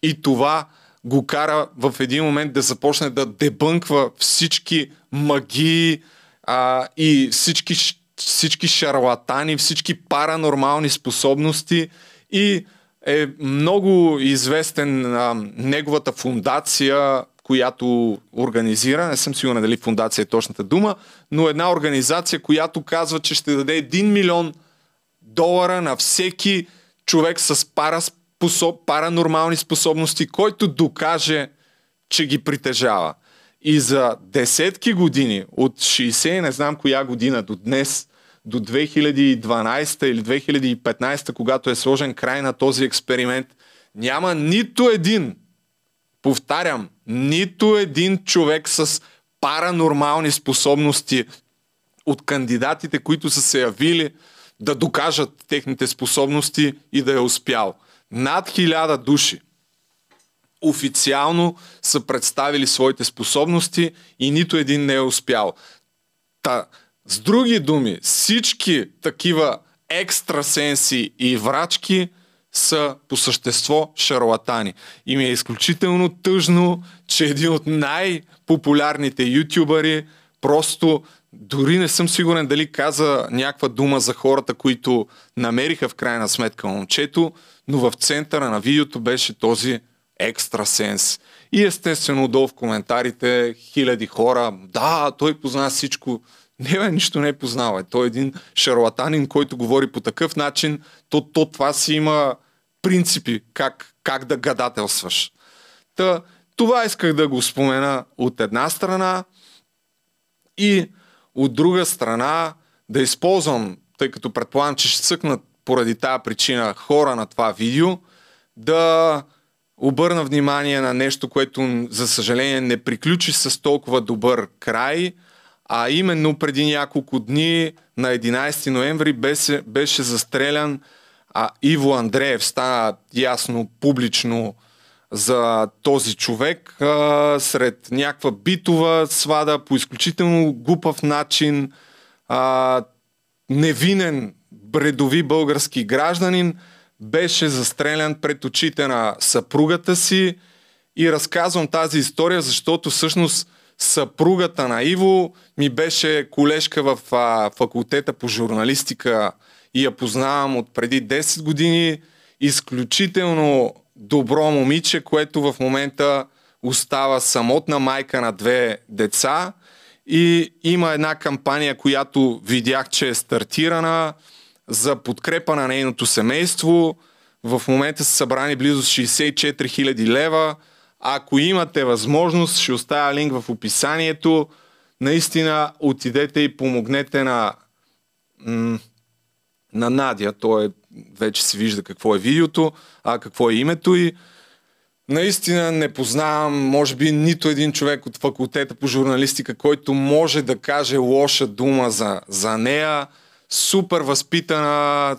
И това го кара в един момент да започне да дебънква всички магии а, и всички, всички шарлатани, всички паранормални способности. И е много известен а, неговата фундация която организира, не съм сигурен дали фундация е точната дума, но една организация, която казва, че ще даде 1 милион долара на всеки човек с параспособ, паранормални способности, който докаже, че ги притежава. И за десетки години, от 60, не знам коя година до днес, до 2012 или 2015, когато е сложен край на този експеримент, няма нито един Повтарям, нито един човек с паранормални способности от кандидатите, които са се явили да докажат техните способности и да е успял. Над хиляда души официално са представили своите способности и нито един не е успял. Та, с други думи, всички такива екстрасенси и врачки – са по същество шарлатани. И ми е изключително тъжно, че един от най-популярните ютубъри просто дори не съм сигурен дали каза някаква дума за хората, които намериха в крайна сметка момчето, но в центъра на видеото беше този екстрасенс. И естествено долу в коментарите хиляди хора, да, той познава всичко. Не, бе, нищо не е познава. Той е един шарлатанин, който говори по такъв начин, то, то това си има принципи как как да гадателстваш. Та, това исках да го спомена от една страна и от друга страна да използвам, тъй като предполагам, че ще цъкнат поради тази причина хора на това видео, да обърна внимание на нещо, което за съжаление не приключи с толкова добър край, а именно преди няколко дни на 11 ноември беше, беше застрелян а, Иво Андреев. Стана ясно публично за този човек а, сред някаква битова свада по изключително глупав начин. А, невинен бредови български гражданин беше застрелян пред очите на съпругата си и разказвам тази история, защото всъщност съпругата на Иво ми беше колежка в а, факултета по журналистика и я познавам от преди 10 години. Изключително добро момиче, което в момента остава самотна майка на две деца и има една кампания, която видях, че е стартирана за подкрепа на нейното семейство. В момента са събрани близо 64 000 лева. Ако имате възможност, ще оставя линк в описанието. Наистина отидете и помогнете на, на Надя. Той е, вече се вижда какво е видеото, а какво е името и Наистина не познавам, може би, нито един човек от факултета по журналистика, който може да каже лоша дума за, за нея. Супер възпитана,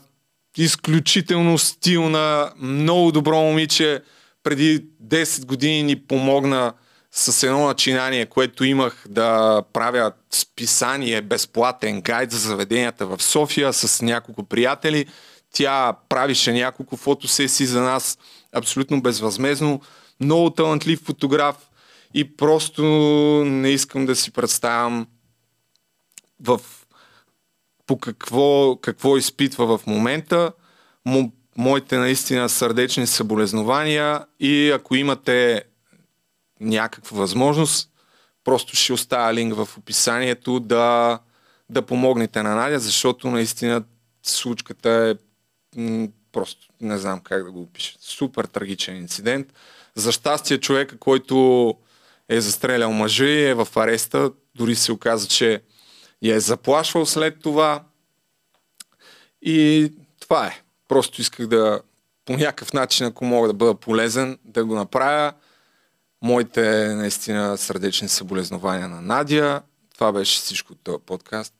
изключително стилна, много добро момиче. Преди 10 години ни помогна с едно начинание, което имах да правя списание, безплатен гайд за заведенията в София с няколко приятели. Тя правише няколко фотосесии за нас абсолютно безвъзмезно. Много талантлив фотограф и просто не искам да си представям в по какво, какво изпитва в момента. Мо, моите наистина сърдечни съболезнования и ако имате някаква възможност, просто ще оставя линк в описанието да, да помогнете на Надя, защото наистина случката е просто не знам как да го опиша. Супер трагичен инцидент. За щастие човека, който е застрелял мъжа е в ареста, дори се оказа, че я е заплашвал след това. И това е. Просто исках да по някакъв начин, ако мога да бъда полезен, да го направя. Моите наистина сърдечни съболезнования на Надя. Това беше всичко от този подкаст.